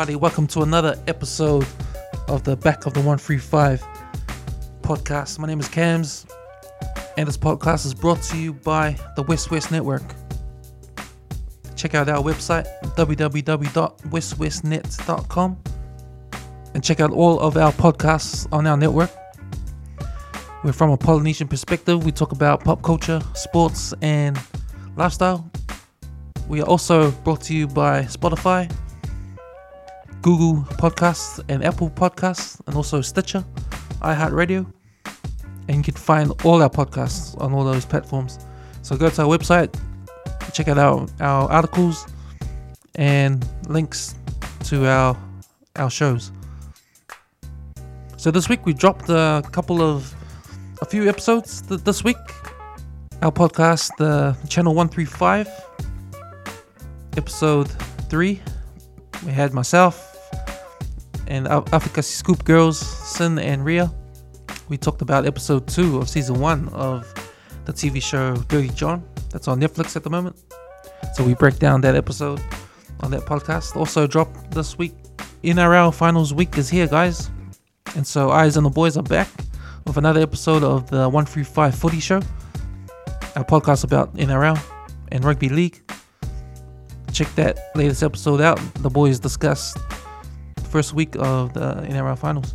Everybody? Welcome to another episode of the Back of the 135 podcast. My name is Cams, and this podcast is brought to you by the West West Network. Check out our website, www.westwestnet.com, and check out all of our podcasts on our network. We're from a Polynesian perspective. We talk about pop culture, sports, and lifestyle. We are also brought to you by Spotify, Google Podcasts, and Apple Podcasts, and also Stitcher, iHeartRadio. And you can find all our podcasts on all those platforms. So go to our website, check out our, our articles and links to our our shows. So this week we dropped a couple of a few episodes th- this week. Our podcast, the channel 135, episode 3. We had myself and Af- Africa Scoop Girls, Sin and Ria. We talked about episode 2 of season 1 of the TV show Dirty John. That's on Netflix at the moment. So we break down that episode on that podcast. Also dropped this week. NRL Finals Week is here, guys. And so Eyes and the Boys are back with another episode of the 135 Footy Show, our podcast about NRL and rugby league. Check that latest episode out. The boys discuss first week of the NRL Finals.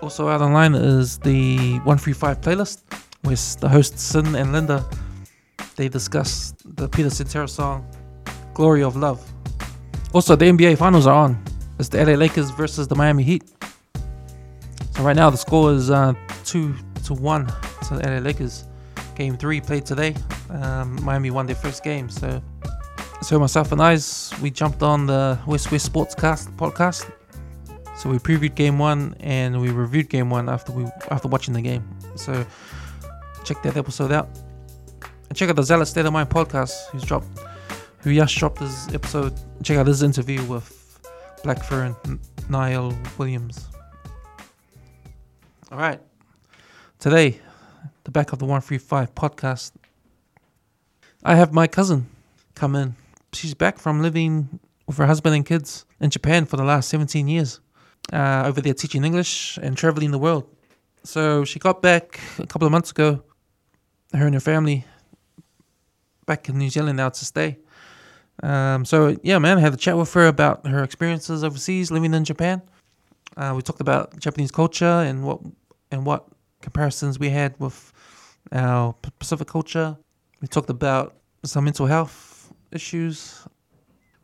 Also out online is the 135 playlist, with the hosts Sin and Linda. They discuss the Peter Cetera song "Glory of Love." Also, the NBA Finals are on. It's the LA Lakers versus the Miami Heat. So right now the score is uh, two to one to the LA Lakers. Game three played today. Um, Miami won their first game. So, so myself and I, we jumped on the West West Sportscast podcast. So we previewed game one and we reviewed game one after we after watching the game. So check that episode out. And check out the Zealot State of Mind podcast, who's dropped, who just dropped this episode. Check out this interview with Black Fern Niall Williams. All right. Today, the back of the 135 podcast, I have my cousin come in. She's back from living with her husband and kids in Japan for the last 17 years, uh, over there teaching English and traveling the world. So she got back a couple of months ago, her and her family back in New Zealand now to stay. Um, so, yeah, man, I had a chat with her about her experiences overseas living in Japan. Uh, we talked about Japanese culture and what and what comparisons we had with our Pacific culture. We talked about some mental health issues.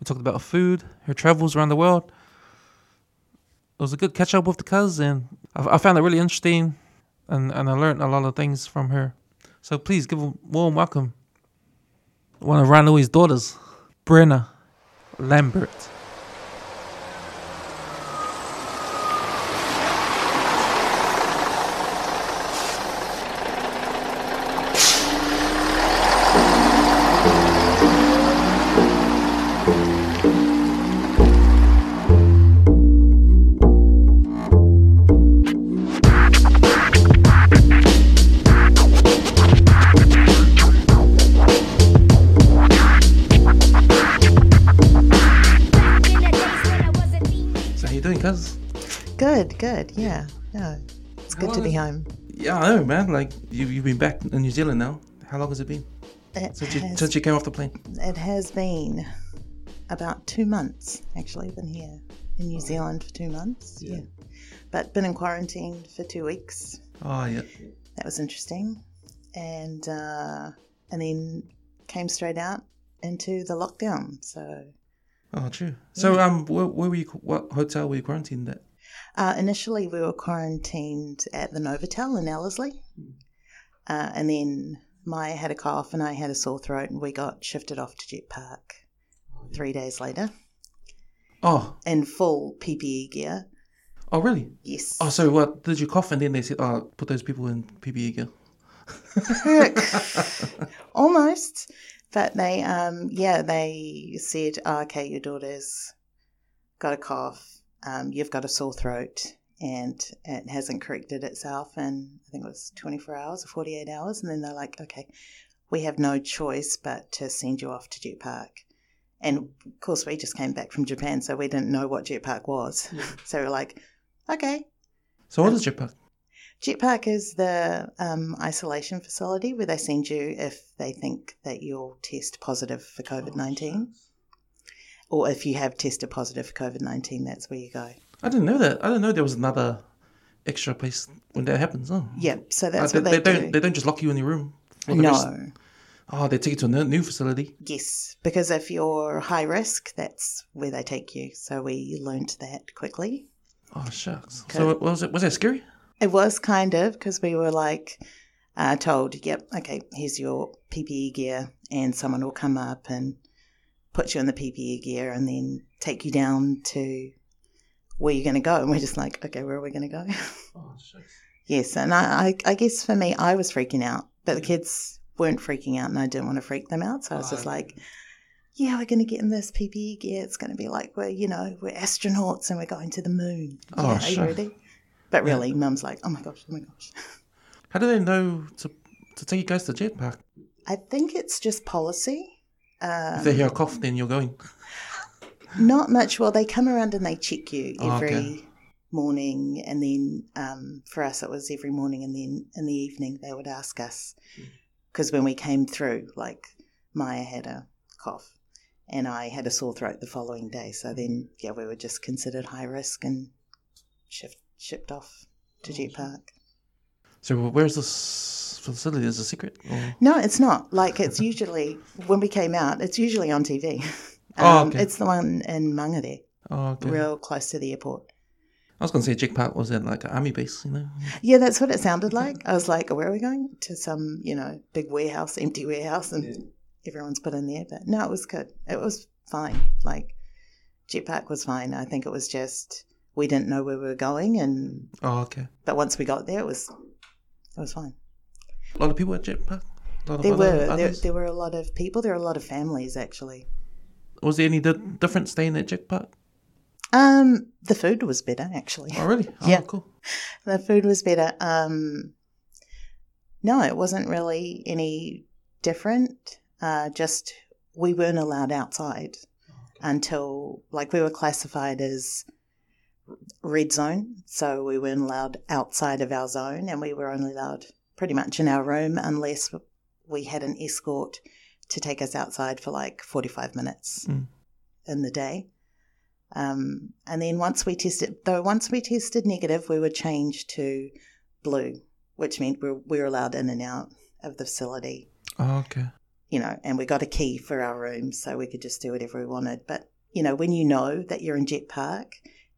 We talked about food, her travels around the world. It was a good catch up with the and I, found it really interesting, and, and I learned a lot of things from her. So please give a warm welcome one of Ranoui's daughters, Brenna Lambert. Man. Like you, you've been back in New Zealand now. How long has it been It since you, since you came off the plane? it has been about two months. Actually, been here in New Zealand for two months. Yeah. Yeah, but been in quarantine for two weeks. Oh yeah. That was interesting, and uh, and then came straight out into the lockdown. So Oh, true. So, um, where, where were you? What hotel were you quarantined at? Uh, initially, we were quarantined at the Novotel in Ellerslie. Uh, and then Maya had a cough and I had a sore throat, and we got shifted off to Jet Park three days later Oh, in full PPE gear. oh, really? Yes. Oh, so what? Did you cough and then they said, "Oh, put those people in PPE gear." Almost. But they, um, yeah, they said, oh, okay, your daughter's got a cough, um, you've got a sore throat, and it hasn't corrected itself in, I think it was 24 hours or 48 hours. And then they're like, okay, we have no choice but to send you off to Jet Park. And of course, we just came back from Japan, so we didn't know what Jet Park was. So we're like, okay. So what is Jetpark? Jetpark is the um, isolation facility where they send you if they think that you'll test positive for COVID 19. Or if you have tested positive for COVID 19, that's where you go. I didn't know that. I didn't know there was another extra place when that happens. Oh. Yeah, so Uh, that's they, what they, they do. don't. They don't just lock you in your room. for the rest- no, Oh, they take you to a new- facility. yes, because if you're high risk, that's where they take you. So we learnt that quickly. Oh shucks. So was it was that scary? It was kind of because we were like uh, told, yep, okay, here's your PPE gear, and someone will come up and put you in the PPE gear and then take you down to where you're going to go. And we're just like, okay, where are we going to go? Oh yes, and I, I, I guess for me, I was freaking out, but the kids weren't freaking out, and I didn't want to freak them out. So I was just Oh, like, yeah, we're going to get in this PPE gear. It's going to be like we're, you know, we're astronauts and we're going to the moon. Oh, yeah, are sure. you ready? But really, Mum's like, oh my gosh, oh my gosh. How do they know to to take you guys to Jetpark? I think it's just policy. If they Um, hear a cough, then you're going. not much. Well, they come around and they check you Oh, every okay. morning, and then um, for us it was every morning, and then in the evening they would ask us Hmm. because when we came through, like Maya had a cough, and I had a sore throat the following day. So then, yeah, we were just considered high risk and shift, shipped off to Oh, Jet Park. So where's this facility? Is a secret? Or? No, it's not. Like it's usually when we came out, it's usually on TV. Oh, Um, okay. It's the one in Mangere, Oh, okay. real close to the airport. I was going to say Jetpark was in like an army base, you know? Yeah, that's what it sounded like. I was like, where are we going? To some, you know, big warehouse, empty warehouse, and everyone's put in there. But no, it was good. It was fine. Like, Jetpark was fine. I think it was just we didn't know where we were going, and Oh, okay. but once we got there, it was it was fine. A lot of people at lot of There were there, there were a lot of people. There were a lot of families actually. Was there any di- different staying at Jetpark? Um, the food was better actually. Oh, really? Oh, Yeah. cool. The food was better. Um, no, it wasn't really any different. Uh, just we weren't allowed outside until, like, we were classified as red zone, so we weren't allowed outside of our zone, and we were only allowed pretty much in our room unless we had an escort to take us outside for like forty-five minutes Mm. in the day. Um, and then once we tested, though, once we tested negative, we were changed to blue, which meant we were, we were allowed in and out of the facility, Oh, okay. you know, and we got a key for our room so we could just do whatever we wanted. But, you know, when you know that you're in Jet Park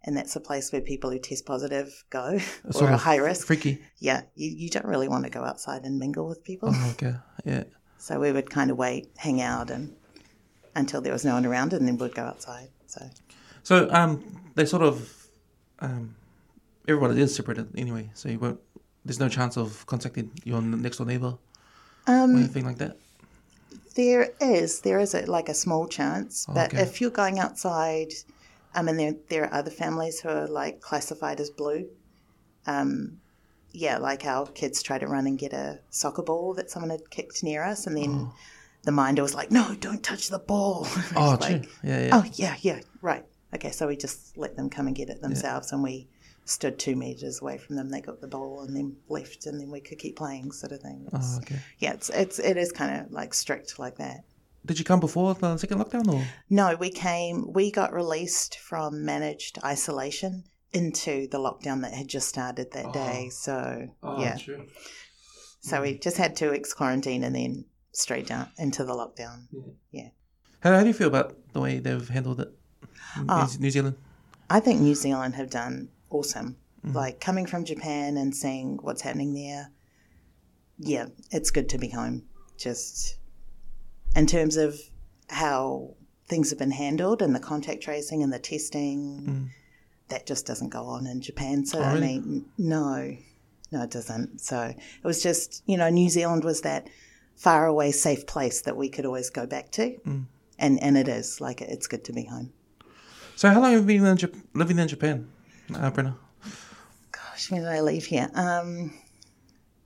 and that's a place where people who test positive go or sort are of high risk, Freaky. yeah, you, you don't really want to go outside and mingle with people. Oh, okay. Yeah. So we would kind of wait, hang out, and until there was no one around, and then we'd go outside. So So um, they sort of um, everybody is separated anyway. So you won't. There's no chance of contacting your next door neighbor or um, anything like that. There is, there is a, like a small chance, but Okay. if you're going outside, I mean, there there are other families who are like classified as blue. Um, yeah, like our kids try to run and get a soccer ball that someone had kicked near us, and then the minder was like, "No, don't touch the ball." Oh, like. Yeah, yeah. oh yeah, yeah, right. Okay, so we just let them come and get it themselves, and we stood two meters away from them. They got the ball and then left, and then we could keep playing, sort of thing. It's- Oh, okay. yeah, it's it's it is kind of like strict like that. Did you come before the second lockdown or? No, we came. We got released from managed isolation into the lockdown that had just started that day. So yeah, true. so we just had two weeks quarantine and then straight down into the lockdown. Yeah. How, how do you feel about the way they've handled it in Ah. New- Zealand? I think New Zealand have done awesome. Mm-hmm. Like coming from Japan and seeing what's happening there. Yeah, it's good to be home. Just in terms of how things have been handled and the contact tracing and the testing, that just doesn't go on in Japan. So Mm. Oh, I really? mean, no, no, it doesn't. So it was just you know, New Zealand was that far away, safe place that we could always go back to, Mm. and and it is like it's good to be home. So how long have you been in Jap- living in Japan, uh, Brenna? Gosh, when did I leave here? Um,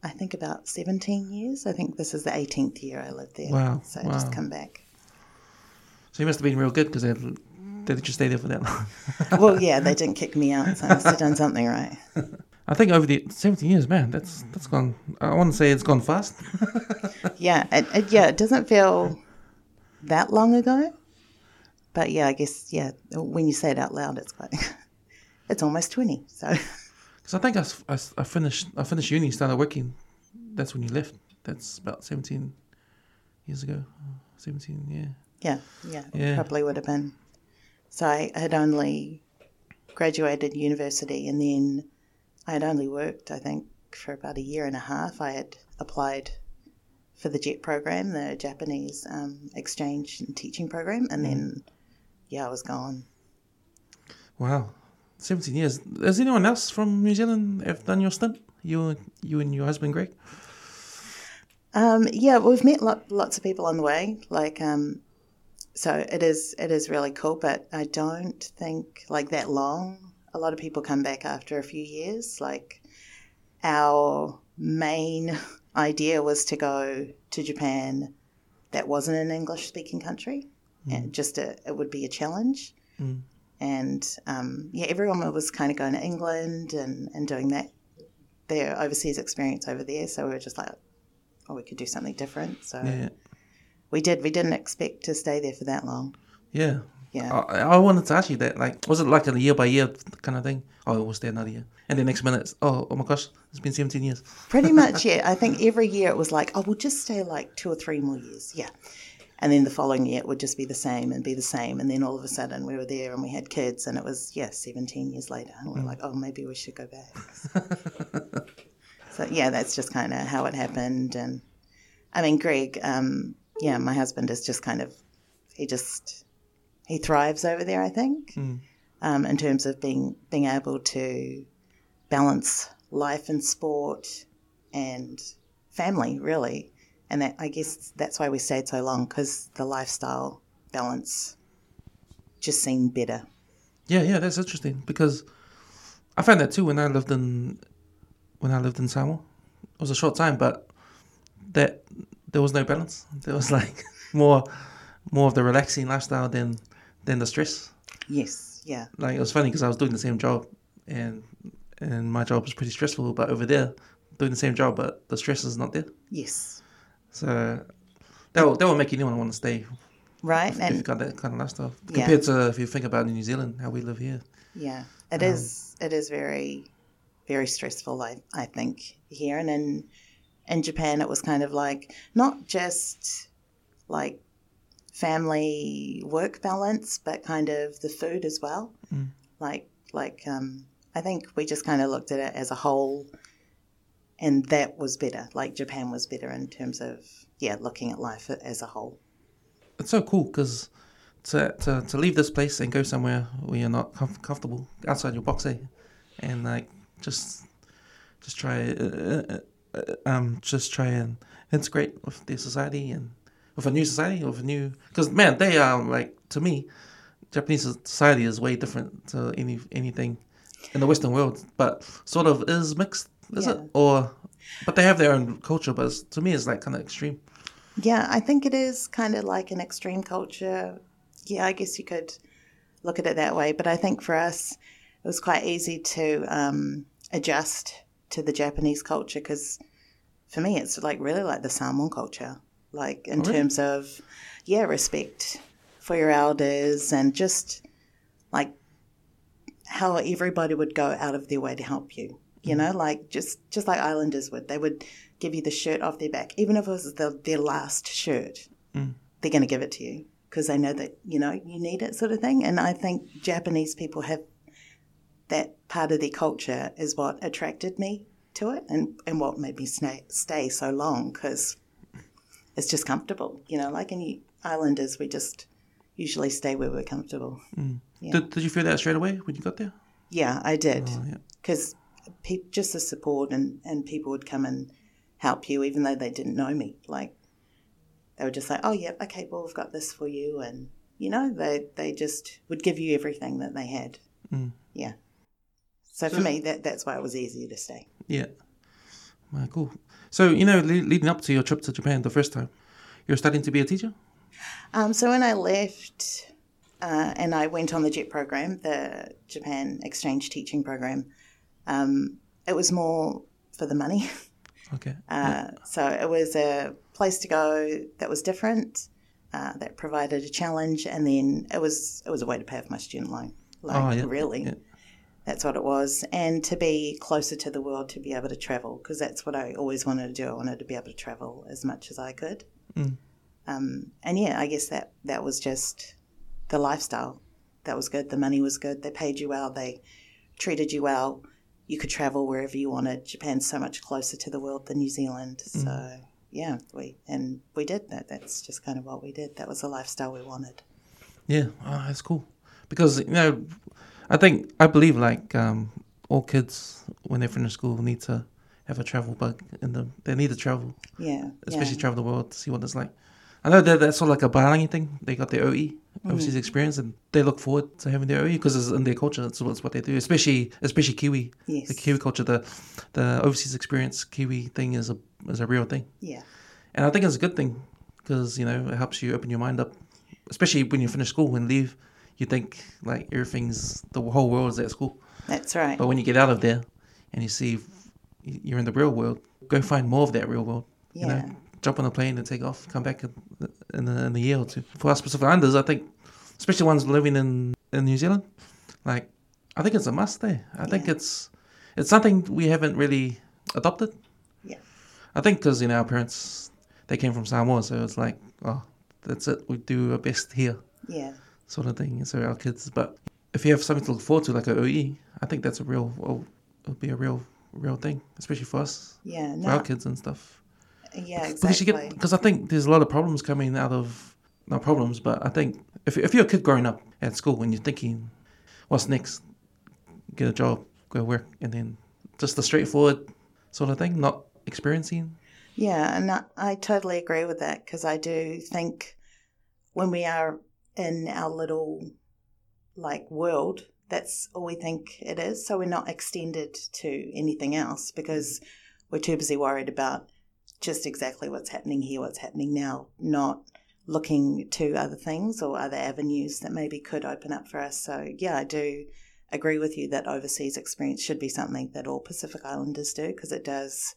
I think about 17 years. I think this is the 18th year I lived there. Wow, So I just come back. So you must have been real good because they, they you stay there for that long. well, yeah, they didn't kick me out, so I must have done something right. I think over the 17 years, man, that's that's gone. I want to say it's gone fast. Yeah, it, it, yeah, it doesn't feel that long ago, but yeah, I guess yeah, when you say it out loud, it's like it's almost twenty. So Because I think I, I I finished I finished uni, started working. That's when you left. That's about 17 years ago. 17, yeah. yeah, yeah, Yeah. probably would have been. So I had only graduated university, and then I had only worked, I think, for about a year and a half. I had applied for the JET program, the Japanese um, exchange and teaching program, and then yeah, I was gone. Wow, 17 years. Has anyone else from New Zealand have done your stint? You, you and your husband, Greg? Um, yeah, we've met lot, lots of people on the way. Like, um, so it is it is really cool. But I don't think like that long. A lot of people come back after a few years. Like, our main idea was to go to Japan. That wasn't an English speaking country, and just a, it would be a challenge. Mm. And um, yeah, everyone was kind of going to England and, and doing that their overseas experience over there. So we were just like, oh, we could do something different. So Yeah. we did. We didn't expect to stay there for that long. Yeah. Yeah. I, I wanted to ask you that. Like, was it like a year by year kind of thing? Oh, it was there another year. And the next minute, oh, oh my gosh, it's been 17 years. Pretty much, yeah. I think every year it was like, oh, we'll just stay like two or three more years. Yeah. And then the following year it would just be the same and be the same. And then all of a sudden we were there and we had kids and it was, yeah, 17 years later. And we are like, oh, maybe we should go back. so, yeah, that's just kind of how it happened. And I mean, Greg, um, yeah, my husband is just kind of, he just, he thrives over there, I think, Mm. um, in terms of being, being able to balance life and sport and family, really. And that, I guess that's why we stayed so long because the lifestyle balance just seemed better. Yeah, yeah, that's interesting because I found that too when I lived in when I lived in Samoa. It was a short time, but that there was no balance. There was like more more of the relaxing lifestyle than than the stress. Yes, yeah, Like it was funny because I was doing the same job, and and my job was pretty stressful. But over there, doing the same job, but the stress is not there. yes, So that will that will make anyone want to stay right. if you've And got that kind of lifestyle Yeah. compared to if you think about New Zealand how we live here. yeah, it Um, is. It is very, very stressful. I I think here and in in Japan, it was kind of like not just like family work balance, but kind of the food as well. Mm. Like like um, I think we just kind of looked at it as a whole, and that was better. Like Japan was better in terms of yeah, looking at life as a whole. it's so cool because to, to to leave this place and go somewhere where you're not comf- comfortable outside your box, eh? And like just just try uh, uh, uh, um just try and integrate with the society and with a new society with a new because man they are like to me Japanese society is way different to any anything in the Western world, but sort of is mixed, is it? Or but they have their own culture, but it's, to me it's like kind of extreme. Yeah, I think it is kind of like an extreme culture. Yeah, I guess you could look at it that way. But I think for us, it was quite easy to um, adjust to the Japanese culture because for me, it's like really like the Samoan culture, like in Oh, really? terms of, yeah, respect for your elders and just like how everybody would go out of their way to help you. You know, like just just like Islanders would, they would give you the shirt off their back, even if it was the, their last shirt. Mm. They're going to give it to you because they know that you know you need it, sort of thing. And I think Japanese people have that part of their culture is what attracted me to it, and and what made me stay stay so long because it's just comfortable. You know, like any Islanders, we just usually stay where we're comfortable. Yeah. Did, did you feel that straight away when you got there? Yeah, I did Oh, because pe- just the support and, and people would come and help you even though they didn't know me like they would just say oh yeah okay well we've got this for you and you know they they just would give you everything that they had Mm. yeah so for me that that's why it was easier to stay Yeah. Cool. So, you know, le- leading up to your trip to Japan the first time, you're studying to be a teacher? Um, so when I left uh, and I went on the JET program, the Japan Exchange Teaching Program, um, it was more for the money. Okay. Uh, So it was a place to go that was different, uh, that provided a challenge, and then it was it was a way to pay off my student loan. Like Oh, yeah, really, yeah. that's what it was, and to be closer to the world, to be able to travel, because that's what I always wanted to do. I wanted to be able to travel as much as I could. Mm. Um, and yeah, I guess that that was just the lifestyle. That was good. The money was good. They paid you well. They treated you well. You could travel wherever you wanted. Japan's so much closer to the world than New Zealand. So yeah, we and we did that. That's just kind of what we did. That was the lifestyle we wanted. Yeah, oh, that's cool. Because you know, I think I believe like um, all kids when they finish school need to have a travel bug in them. They need to travel, Yeah, especially yeah. travel the world to see what it's like. I know that that's sort of like a Palangi thing. They got their OE Mm. overseas experience, and they look forward to having their OE because it's in their culture. It's, it's what they do, especially especially Kiwi, Yes. the Kiwi culture. The the overseas experience Kiwi thing is a is a real thing. Yeah. And I think it's a good thing because, you know, it helps you open your mind up. Especially when you finish school and leave, you think like everything's, the whole world is at school. That's right. But when you get out of there and you see you're in the real world, go find more of that real world. You Yeah. know, jump on a plane and take off, come back in, a, in a year or two. For us Pacific Islanders, I think, especially ones living in, in New Zealand, like, I think it's a must there. I think it's it's something we haven't really adopted. Yeah. I think because you know our parents they came from Samoa, so it's like oh that's it. We do our best here, Yeah. sort of thing. So our kids, but if you have something to look forward to like a OE, I think that's a real well, it'll be a real real thing, especially for us, Yeah. for our kids and stuff. Yeah. Exactly. because I think there's a lot of problems coming out of not problems, but I think if if you're a kid growing up at school and you're thinking, what's next? Get a job, go work, and then just the straightforward sort of thing, not experiencing. Yeah, and I, I totally agree with that because I do think when we are in our little like world, that's all we think it is. So we're not extended to anything else because we're too busy worried about just exactly what's happening here, what's happening now, not looking to other things or other avenues that maybe could open up for us. So yeah, I do agree with you that overseas experience should be something that all Pacific Islanders do because it does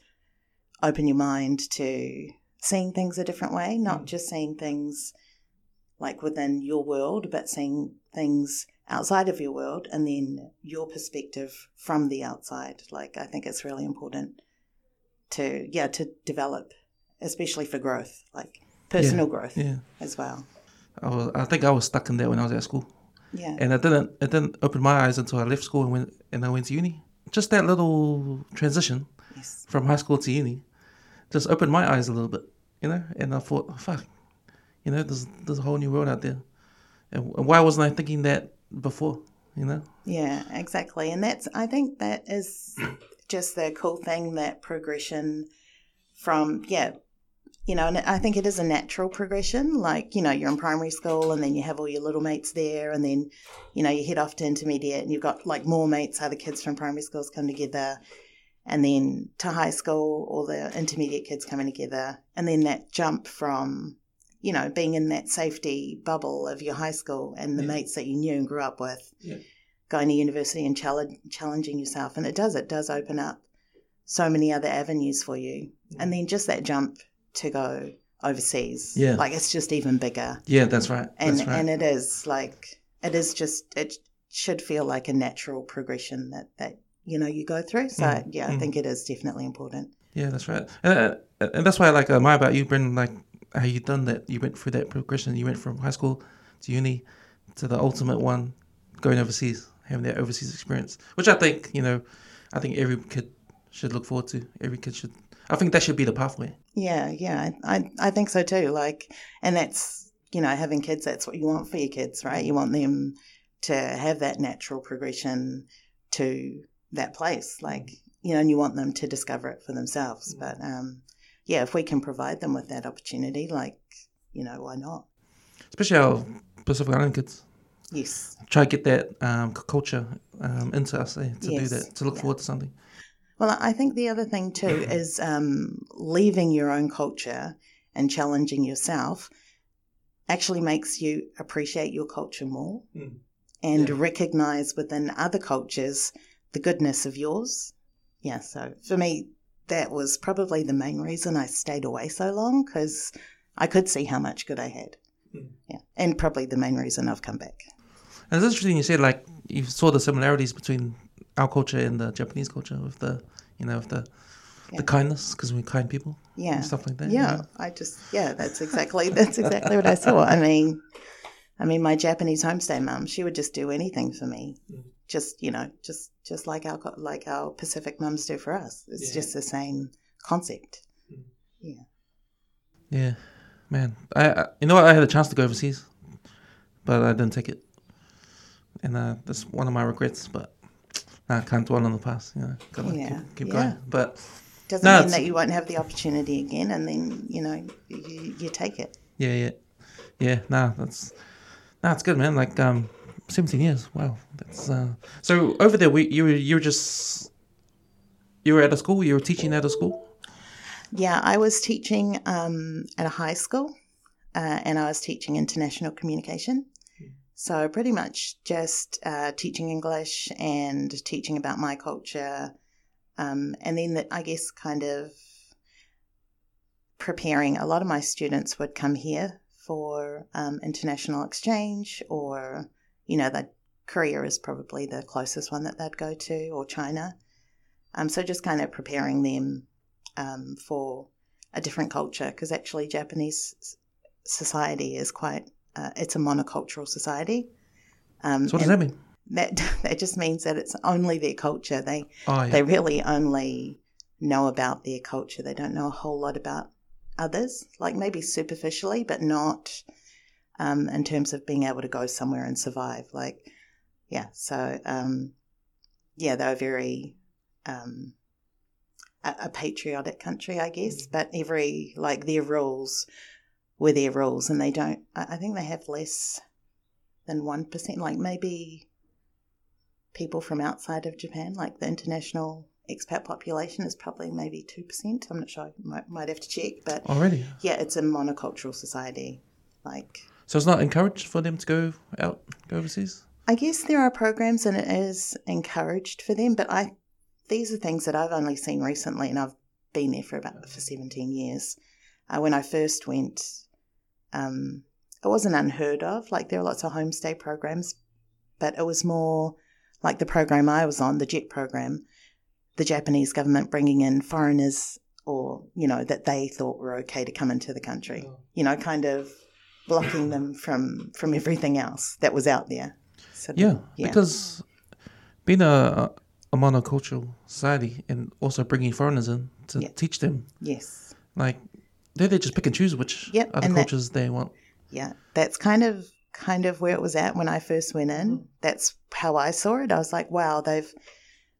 open your mind to seeing things a different way, not mm. just seeing things like within your world, but seeing things outside of your world and then your perspective from the outside. Like I think it's really important to yeah, to develop, especially for growth, like personal growth Yeah, as well. I was. I think I was stuck in that when I was at school, Yeah. and I didn't. It didn't open my eyes until I left school and went and I went to uni. Just that little transition Yes. from high school to uni just opened my eyes a little bit, you know. And I thought, oh, fuck, you know, there's there's a whole new world out there, and, and why wasn't I thinking that before? You know? Yeah, exactly. And that's, I think that is just the cool thing that progression from, yeah, you know, and I think it is a natural progression. Like, you know, you're in primary school and then you have all your little mates there, and then, you know, you head off to intermediate and you've got like more mates, other kids from primary schools come together, and then to high school, all the intermediate kids coming together, and then that jump from, you know, being in that safety bubble of your high school and the Yeah. mates that you knew and grew up with Yeah. Going to university and challenging yourself. And it does, it does open up so many other avenues for you. And then just that jump to go overseas. Yeah. Like it's just even bigger. Yeah, that's right. And that's right. and it is like it is just it should feel like a natural progression that that you know you go through. So Mm, yeah, I mm. think it is definitely important. Yeah, that's right. And, uh, and that's why I like admire about you, Brenna, like how you done that. You went through that progression. You went from high school to uni to the ultimate one, going overseas, having that overseas experience, which I think, you know, I think every kid should look forward to. Every kid should. I think that should be the pathway. Yeah, yeah, I I, think so too. Like, and that's you know having kids. That's what you want for your kids, right? You want them to have that natural progression to that place, like you know, and you want them to discover it for themselves. But um, yeah, if we can provide them with that opportunity, like you know, why not? Especially our Pacific Island kids. Yes, Try to get that um, culture um, into us, eh, to do that, to look yeah. forward to something. Well, I think the other thing too is um, leaving your own culture and challenging yourself actually makes you appreciate your culture more Mm. and Yeah. recognize within other cultures the goodness of yours. Yeah, so for me, that was probably the main reason I stayed away so long because I could see how much good I had. Mm. Yeah, and probably the main reason I've come back. And it's interesting you said like you saw the similarities between our culture and the Japanese culture with the you know with the Yeah. the kindness because we're kind people Yeah. and stuff like that. you Yeah, know? I just yeah, that's exactly that's exactly what I saw. I mean, I mean, my Japanese homestay mum, she would just do anything for me, Mm. just you know, just just like our like our Pacific mums do for us. It's Yeah. just the same concept. Yeah, Yeah. man. I, I you know what? I had a chance to go overseas, but I didn't take it, and uh, that's one of my regrets. But nah, I can't dwell on the past. You know, gotta Yeah, keep, keep yeah. going. But Doesn't No, mean it's- that you won't have the opportunity again, and then you know you, you take it. yeah, yeah, yeah. Nah, that's nah, it's good, man. Like um, seventeen years. Wow, that's uh. So over there, we you were you were just you were at a school. You were teaching at a school. Yeah, I was teaching um, at a high school, uh, and I was teaching international communication. So pretty much just uh, teaching English and teaching about my culture, um, and then that I guess kind of preparing. A lot of my students would come here for um, international exchange, or you know, that Korea is probably the closest one that they'd go to, or China. Um, so just kind of preparing them um, for a different culture because actually Japanese society is quite uh, it's a monocultural society. Um, So what does that mean? that that just means that it's only their culture. They Oh yeah. they really only know about their culture. They don't know a whole lot about others, like maybe superficially, but not um, in terms of being able to go somewhere and survive. Like, yeah, so um, yeah, they're very um, a, a patriotic country, I guess, but every like their rules were their rules, and they don't. I, think they have less than one percent, like maybe people from outside of Japan, like the international expat population is probably maybe 2%. I'm not sure. I might, might have to check. But Already. yeah, it's a monocultural society. Like, So it's not encouraged for them to go out, go overseas. I guess there are programs and it is encouraged for them, but I these are things that I've only seen recently and I've been there for about for 17 years. Uh, when I first went, um, it wasn't unheard of. Like there were lots of homestay programs, but it was more like the program I was on, the JET program, the Japanese government bringing in foreigners or, you know, that they thought were okay to come into the country, you know, kind of blocking them from, from everything else that was out there. So, Yeah, yeah. because being a, a monocultural society and also bringing foreigners in to Yeah. teach them, yes. like they they just pick and choose which Yep, other and that- cultures they want. Yeah, that's kind of kind of where it was at when I first went in. That's how I saw it. I was like, wow, they've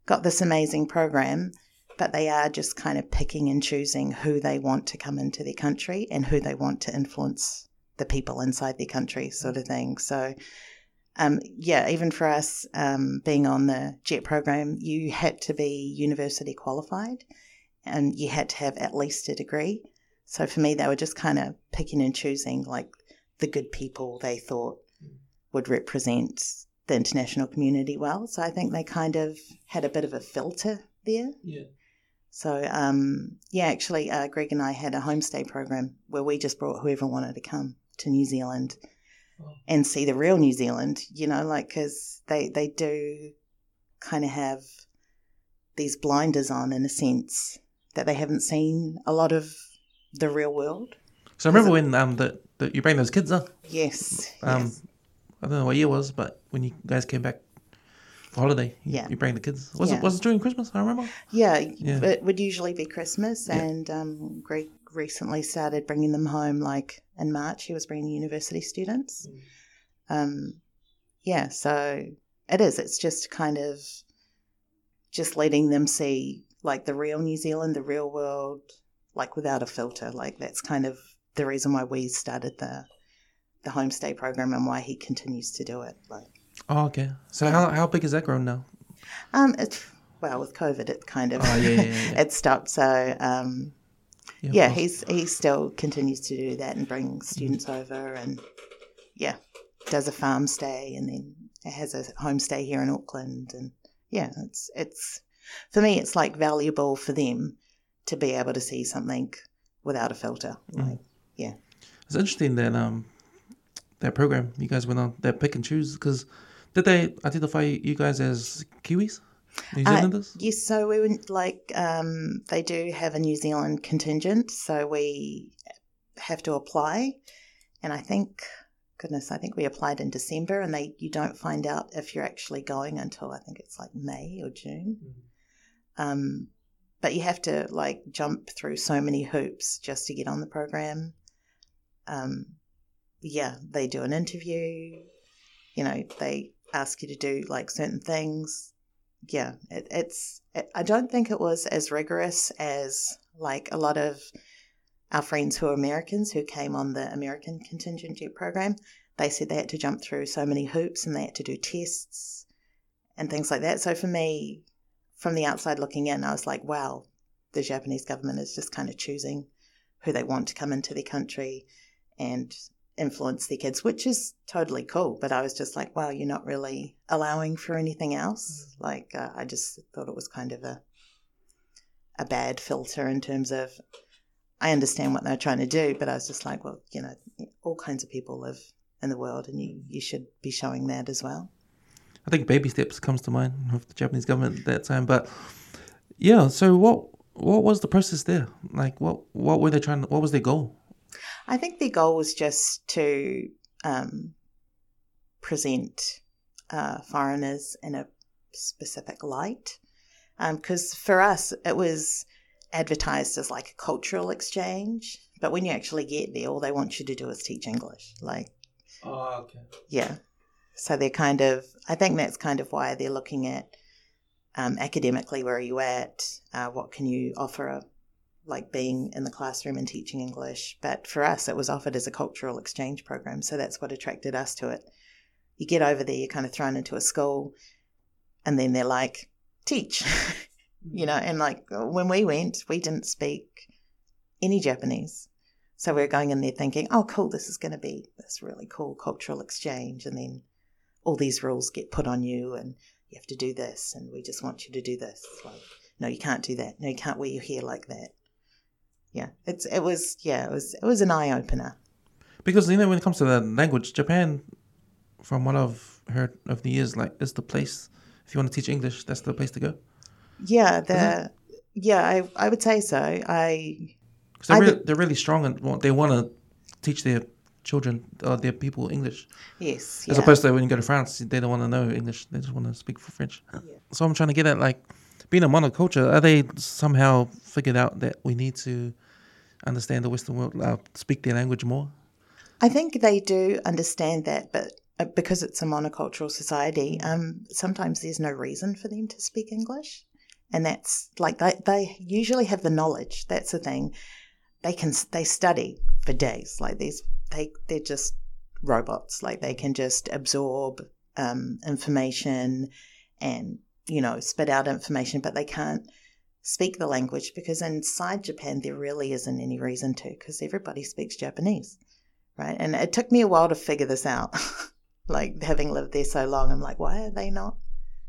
got this amazing program, but they are just kind of picking and choosing who they want to come into their country and who they want to influence the people inside their country, sort of thing. So, um, yeah, even for us um, being on the JET program, you had to be university qualified and you had to have at least a degree. So for me, they were just kind of picking and choosing like the good people they thought would represent the international community well. So I think they kind of had a bit of a filter there. Yeah. So um, yeah, actually, uh, Greg and I had a homestay program where we just brought whoever wanted to come to New Zealand Oh. and see the real New Zealand. You know, like because they they do kind of have these blinders on in a sense that they haven't seen a lot of the real world. So I remember when um the, the you bring those kids up. Yes. Um, yes. I don't know what year it was, but when you guys came back for holiday, you, Yeah. you bring the kids. Was Yeah. it was it during Christmas? I remember. Yeah, Yeah. it would usually be Christmas, Yeah. and um, Greg recently started bringing them home. Like in March, he was bringing university students. Mm. Um, yeah, so it is. It's just kind of just letting them see like the real New Zealand, the real world, like without a filter. Like that's kind of the reason why we started the the homestay program and why he continues to do it. Like, Oh, okay. So how how big is that grown now? um, it well with COVID, it kind of Oh yeah, yeah, yeah. it stopped. So, um, Yeah, yeah, he's he still continues to do that and bring students over and yeah, does a farm stay and then has a homestay here in Auckland and yeah, it's it's for me it's like valuable for them to be able to see something without a filter. Like yeah. It's interesting that um that program you guys went on that pick and choose because did they identify you guys as Kiwis, New Uh, Zealanders? Yes, so we went like um, they do have a New Zealand contingent, so we have to apply, and I think, goodness, I think we applied in December, and they you don't find out if you're actually going until I think it's like May or June. Um, but you have to like jump through so many hoops just to get on the program. Um, yeah, they do an interview. You know, they ask you to do like certain things. Yeah, it, it's. It, I don't think it was as rigorous as like a lot of our friends who are Americans who came on the American contingent jet program. They said they had to jump through so many hoops and they had to do tests and things like that. So for me, from the outside looking in, I was like, wow, the Japanese government is just kind of choosing who they want to come into their country and influence their kids, which is totally cool. But I was just like, wow, you're not really allowing for anything else. Like, uh, I just thought it was kind of a a bad filter in terms of. I understand what they're trying to do, but I was just like, well, you know, all kinds of people live in the world, and you, you should be showing that as well. I think baby steps comes to mind of the Japanese government at that time. But yeah, so what what was the process there? Like what what were they trying? What was their goal? I think their goal was just to um, present uh, foreigners in a specific light. Because for us, it was advertised as like a cultural exchange, but when you actually get there, all they want you to do is teach English. Like, Oh, okay. yeah. So they're kind of, I think that's kind of why they're looking at um, academically where are you at? Uh, what can you offer, like being in the classroom and teaching English? But for us, it was offered as a cultural exchange program. So that's what attracted us to it. You get over there, you're kind of thrown into a school, and then they're like, teach, you know, and like when we went, we didn't speak any Japanese. So we are going in there thinking, oh, cool, this is going to be this really cool cultural exchange. And then all these rules get put on you, and you have to do this, and we just want you to do this. Like, no, you can't do that. No, you can't wear your hair like that. Yeah, it's it was yeah, it was it was an eye opener. Because you know when it comes to the language, Japan, from what I've heard over the years, like is the place. If you want to teach English, that's the place to go. Yeah, the yeah, I I would say so. I they're, I really, they're really strong and they want to teach their children or their people English. yes, As yeah. opposed to when you go to France, they don't want to know English. They just want to speak French. So I'm trying to get at like being a monoculture. Are they somehow figured out that we need to understand the Western world, uh, speak their language more? I think they do understand that, but uh, because it's a monocultural society, um, sometimes there's no reason for them to speak English, and that's like they they usually have the knowledge. That's the thing. They can they study for days. Like these, they they're just robots. Like they can just absorb um, information and you know spit out information, but they can't speak the language because inside Japan there really isn't any reason to because everybody speaks Japanese right? And it took me a while to figure this out. like having lived there so long, I'm like, why are they not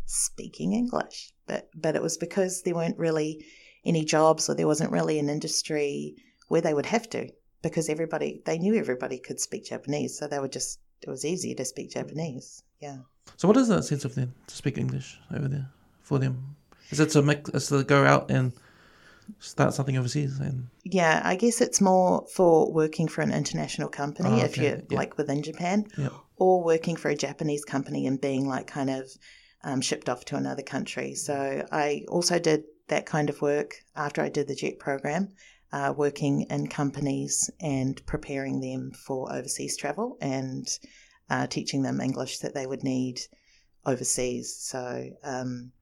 speaking English? But but it was because there weren't really any jobs or there wasn't really an industry where they would have to because everybody they knew everybody could speak Japanese, so they were just it was easier to speak Japanese. Yeah. So what is that sense of them to speak English over there for them? Is it to make is to go out and start something overseas and Yeah, I guess it's more for working for an international company Oh, if you're yeah. like within Japan, Yep. or working for a Japanese company and being like kind of um, shipped off to another country. So I also did that kind of work after I did the JET program, uh, working in companies and preparing them for overseas travel and uh, teaching them English that they would need overseas. So um,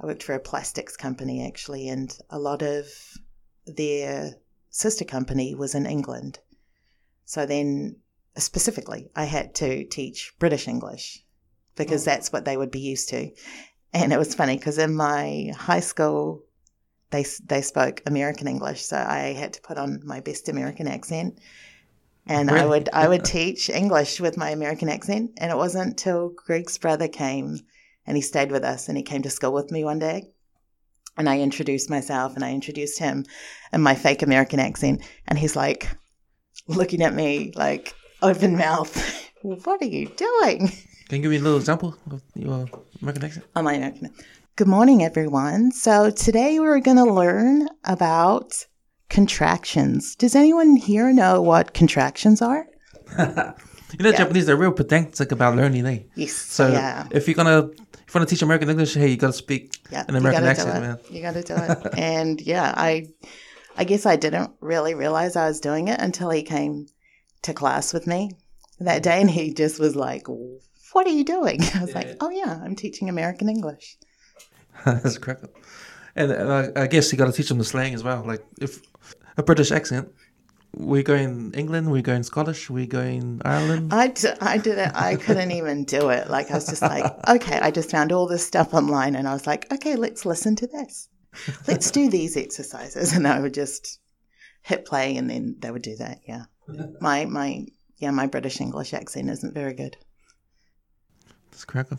I worked for a plastics company actually, and a lot of their sister company was in England. So then, specifically, I had to teach British English because Oh. that's what they would be used to. And it was funny because in my high school they they spoke American English, so I had to put on my best American accent, and I would I would teach English with my American accent. And it wasn't until Greg's brother came, and he stayed with us, and he came to school with me one day, and I introduced myself, and I introduced him in my fake American accent, and he's like looking at me like open mouth. what are you doing? Can you give me a little example of your American accent? Oh, my American. Good morning, everyone. So today we're going to learn about contractions. Does anyone here know what contractions are? you know, Yeah. Japanese they're real pedantic about learning, eh? Yes. So yeah. if you're gonna if you want to teach American English, hey, you gotta speak Yeah, an American you gotta accent, do it. man. You got to do it. and yeah, I, I guess I didn't really realize I was doing it until he came to class with me that day, and he just was like, "What are you doing?" I was Yeah. like, "Oh yeah, I'm teaching American English." That's a crack up. And uh, I guess you got to teach them the slang as well. Like if a British accent, we go in England, we go in Scottish, we go in Ireland. I, d- I did it. I couldn't even do it. Like I was just like, okay, I just found all this stuff online, and I was like, okay, let's listen to this. Let's do these exercises, and I would just hit play, and then they would do that. Yeah, my my yeah, my British English accent isn't very good. Crack up.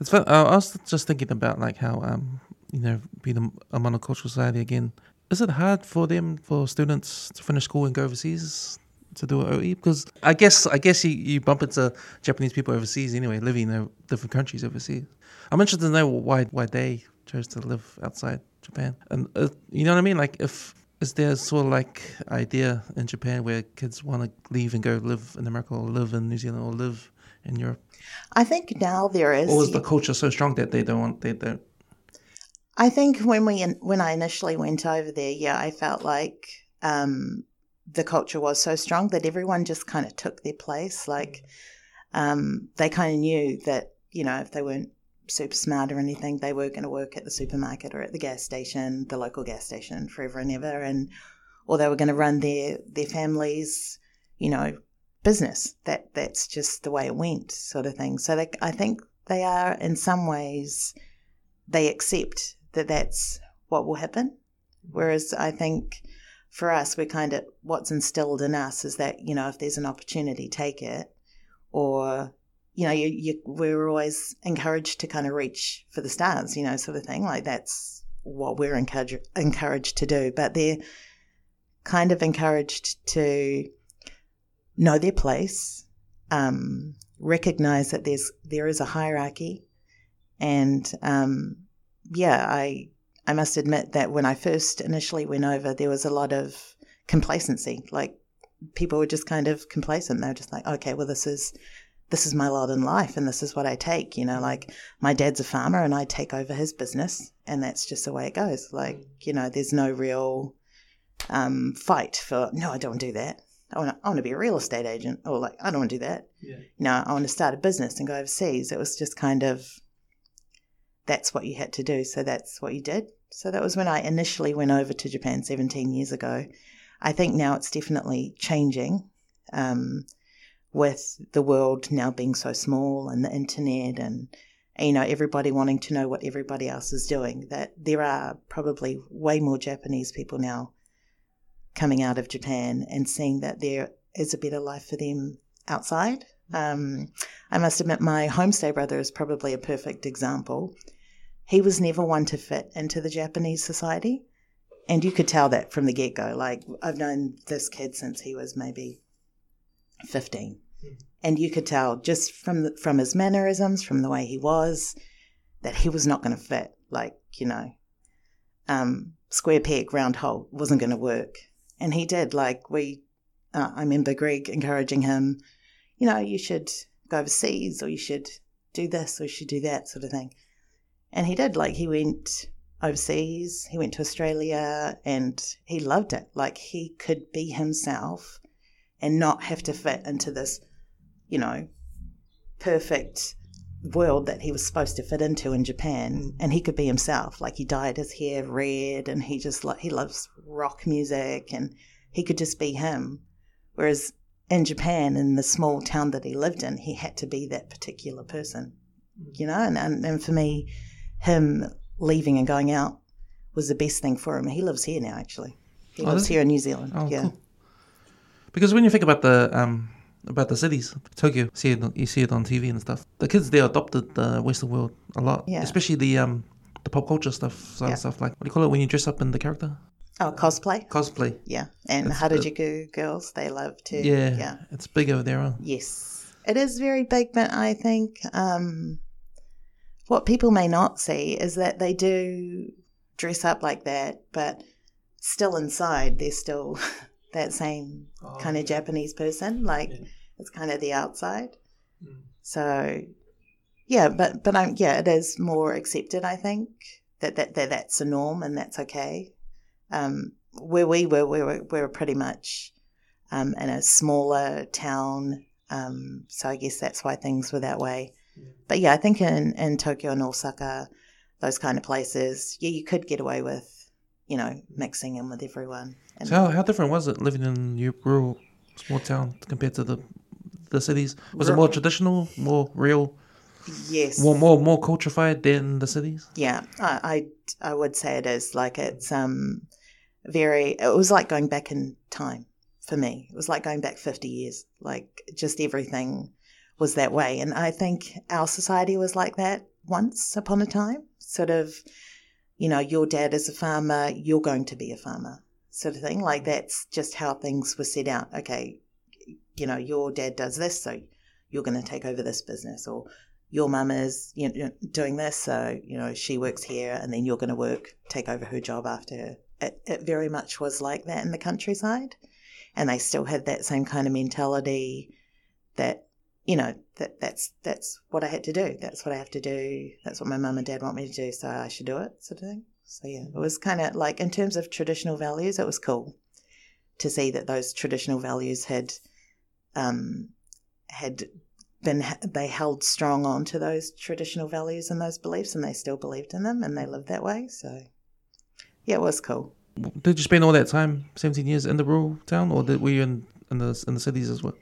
It's fun. I was just thinking about like how um you know being a, a monocultural society again. Is it hard for them for students to finish school and go overseas to do an OE? Because I guess I guess you, you bump into Japanese people overseas anyway, living in different countries overseas. I'm interested to know why why they chose to live outside Japan, and uh, you know what I mean. Like if is there sort of like idea in Japan where kids want to leave and go live in America or live in New Zealand or live in Europe? I think now there is. Or is the culture so strong that they don't want they don't? I think when we when I initially went over there, yeah, I felt like um, the culture was so strong that everyone just kind of took their place. Like um, they kind of knew that you know if they weren't super smart or anything, they were going to work at the supermarket or at the gas station, the local gas station, forever and ever, and or they were going to run their their families, you know, business. That that's just the way it went, sort of thing. So they, I think they are in some ways they accept that that's what will happen. Whereas I think for us, we're kind of what's instilled in us is that you know if there's an opportunity, take it, or you know you, you we're always encouraged to kind of reach for the stars, you know, sort of thing. Like that's what we're encouraged encouraged to do, but they're kind of encouraged to know their place, um, recognize that there's there is a hierarchy, and um, yeah, I I must admit that when I first initially went over, there was a lot of complacency. Like people were just kind of complacent. They were just like, okay, well, this is this is my lot in life, and this is what I take. You know, like my dad's a farmer, and I take over his business, and that's just the way it goes. Like you know, there's no real um, fight for no, I don't do that. I want to, I want to be a real estate agent, or like I don't want to do that. Yeah. No, I want to start a business and go overseas. It was just kind of that's what you had to do. So that's what you did. So that was when I initially went over to Japan 17 years ago. I think now it's definitely changing um, with the world now being so small and the internet and, you know, everybody wanting to know what everybody else is doing. That there are probably way more Japanese people now coming out of Japan and seeing that there is a better life for them outside. Um, I must admit, my homestay brother is probably a perfect example. He was never one to fit into the Japanese society. And you could tell that from the get go. Like, I've known this kid since he was maybe 15. And you could tell just from, the, from his mannerisms, from the way he was, that he was not going to fit. Like, you know, um, square peg, round hole wasn't going to work. And he did. Like, we, uh, I remember Greg encouraging him, you know, you should go overseas or you should do this or you should do that sort of thing. And he did. Like, he went overseas, he went to Australia and he loved it. Like, he could be himself and not have to fit into this, you know, perfect world that he was supposed to fit into in Japan and he could be himself like he dyed his hair red and he just like he loves rock music and he could just be him whereas in Japan in the small town that he lived in he had to be that particular person you know and, and, and for me him leaving and going out was the best thing for him. He lives here now, actually. He Oh, lives here in New Zealand. Oh, yeah. cool. Because when you think about the um about the cities, Tokyo, see it, you see it on TV and stuff. The kids there adopted the Western world a lot, Yeah. especially the um the pop culture stuff, Yeah. stuff like what do you call it when you dress up in the character Oh, cosplay. cosplay. Yeah, and That's Harajuku girls, they love to. Yeah, yeah. it's big over there. Huh? Yes, it is very big, but I think um, what people may not see is that they do dress up like that, but still inside they're still that same kind of Japanese person. Like Yeah. it's kind of the outside. Mm. So yeah, but but I'm yeah, it is more accepted. I think that that, that that's a norm and that's okay. Um, where we were, we were we were pretty much um, in a smaller town, um, so I guess that's why things were that way. Yeah. But yeah, I think in in Tokyo and Osaka, those kind of places, yeah, you could get away with you know mixing in with everyone. And So how, how different was it living in your rural small town compared to the the cities? Was it more traditional, more real, yes, more more more culturified than the cities? Yeah, I, I I would say it is like it's um very. It was like going back in time for me. It was like going back fifty years. Like just everything was that way, and I think our society was like that once upon a time. Sort of, you know, your dad is a farmer, you're going to be a farmer, sort of thing. Like that's just how things were set out. Okay, you know, your dad does this, so you're going to take over this business, or your mum is you know, doing this, so you know she works here, and then you're going to work, take over her job after her. It, it very much was like that in the countryside, and they still had that same kind of mentality that you know that that's that's what I had to do. That's what I have to do. That's what my mum and dad want me to do, so I should do it, sort of thing. So yeah, it was kind of like in terms of traditional values, it was cool to see that those traditional values had um, had been they held strong on to those traditional values and those beliefs, and they still believed in them, and they lived that way. So yeah, it was cool. Did you spend all that time, seventeen years, in the rural town, or did, were you in in the in the cities as well?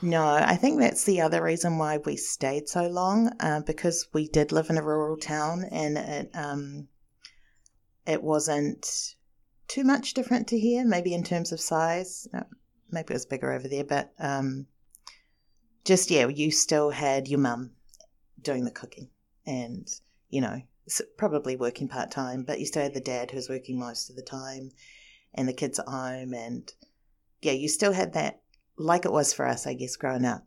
No, I think that's the other reason why we stayed so long, uh, because we did live in a rural town, and it um, it wasn't too much different to here. Maybe in terms of size, Uh, maybe it was bigger over there, but um, just yeah, you still had your mum doing the cooking, and you know, probably working part time, but you still had the dad who was working most of the time, and the kids at home, and yeah, you still had that like it was for us, I guess, growing up.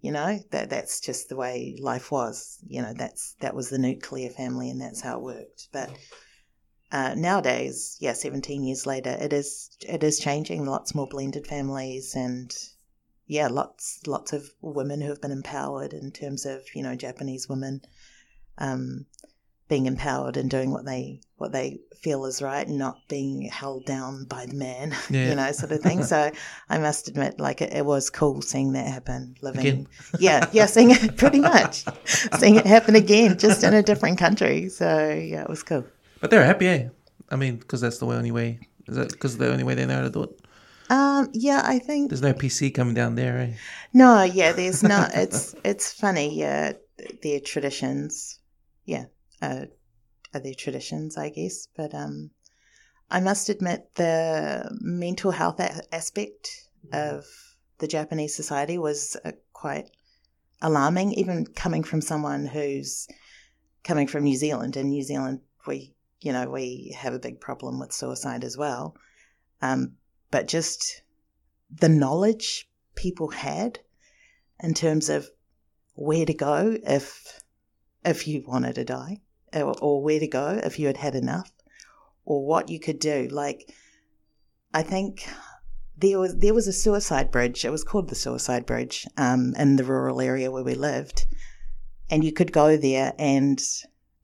You know that that's just the way life was. You know that's that was the nuclear family, and that's how it worked. But uh, nowadays, yeah, seventeen years later, it is it is changing. Lots more blended families, and yeah, lots lots of women who have been empowered in terms of you know Japanese women um, being empowered and doing what they what they feel is right, and not being held down by the man, Yeah. you know, sort of thing. So I must admit, like it, it was cool seeing that happen. Living, Again. yeah, yeah, seeing it pretty much, seeing it happen again, just in a different country. So yeah, it was cool. But they're happy, eh? I mean, because that's the only way. Is that because the only way they know how to do it? Um, yeah, I think There's no PC coming down there, eh? no, yeah, there's not. It's it's funny, yeah, their traditions, yeah, uh, are their traditions, I guess. But um, I must admit the mental health a- aspect of the Japanese society was uh, quite alarming, even coming from someone who's coming from New Zealand. In New Zealand, we, you know, we have a big problem with suicide as well. Um, but just the knowledge people had in terms of where to go if if you wanted to die, or, or where to go if you had had enough, or what you could do. Like, I think there was there was a suicide bridge. It was called the Suicide Bridge um, in the rural area where we lived, and you could go there. And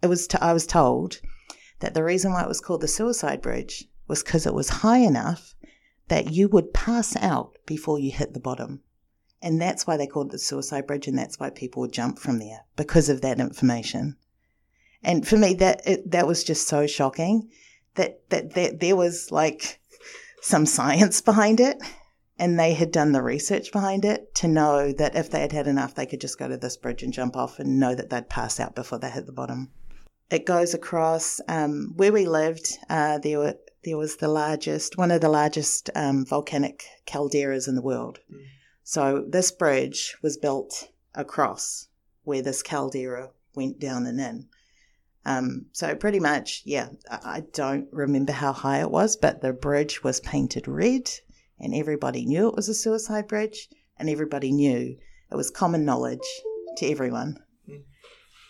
it was t- I was told that the reason why it was called the Suicide Bridge was because it was high enough that you would pass out before you hit the bottom. And that's why they called it the suicide bridge, and that's why people would jump from there because of that information. And for me, that it, that was just so shocking that, that that there was like some science behind it, and they had done the research behind it to know that if they had had enough, they could just go to this bridge and jump off and know that they'd pass out before they hit the bottom. It goes across um, where we lived. Uh, there were there was the largest, one of the largest um, volcanic calderas in the world. Mm. So this bridge was built across where this caldera went down and in. Um, so pretty much, yeah, I don't remember how high it was, but the bridge was painted red, and everybody knew it was a suicide bridge, and everybody knew it was common knowledge to everyone.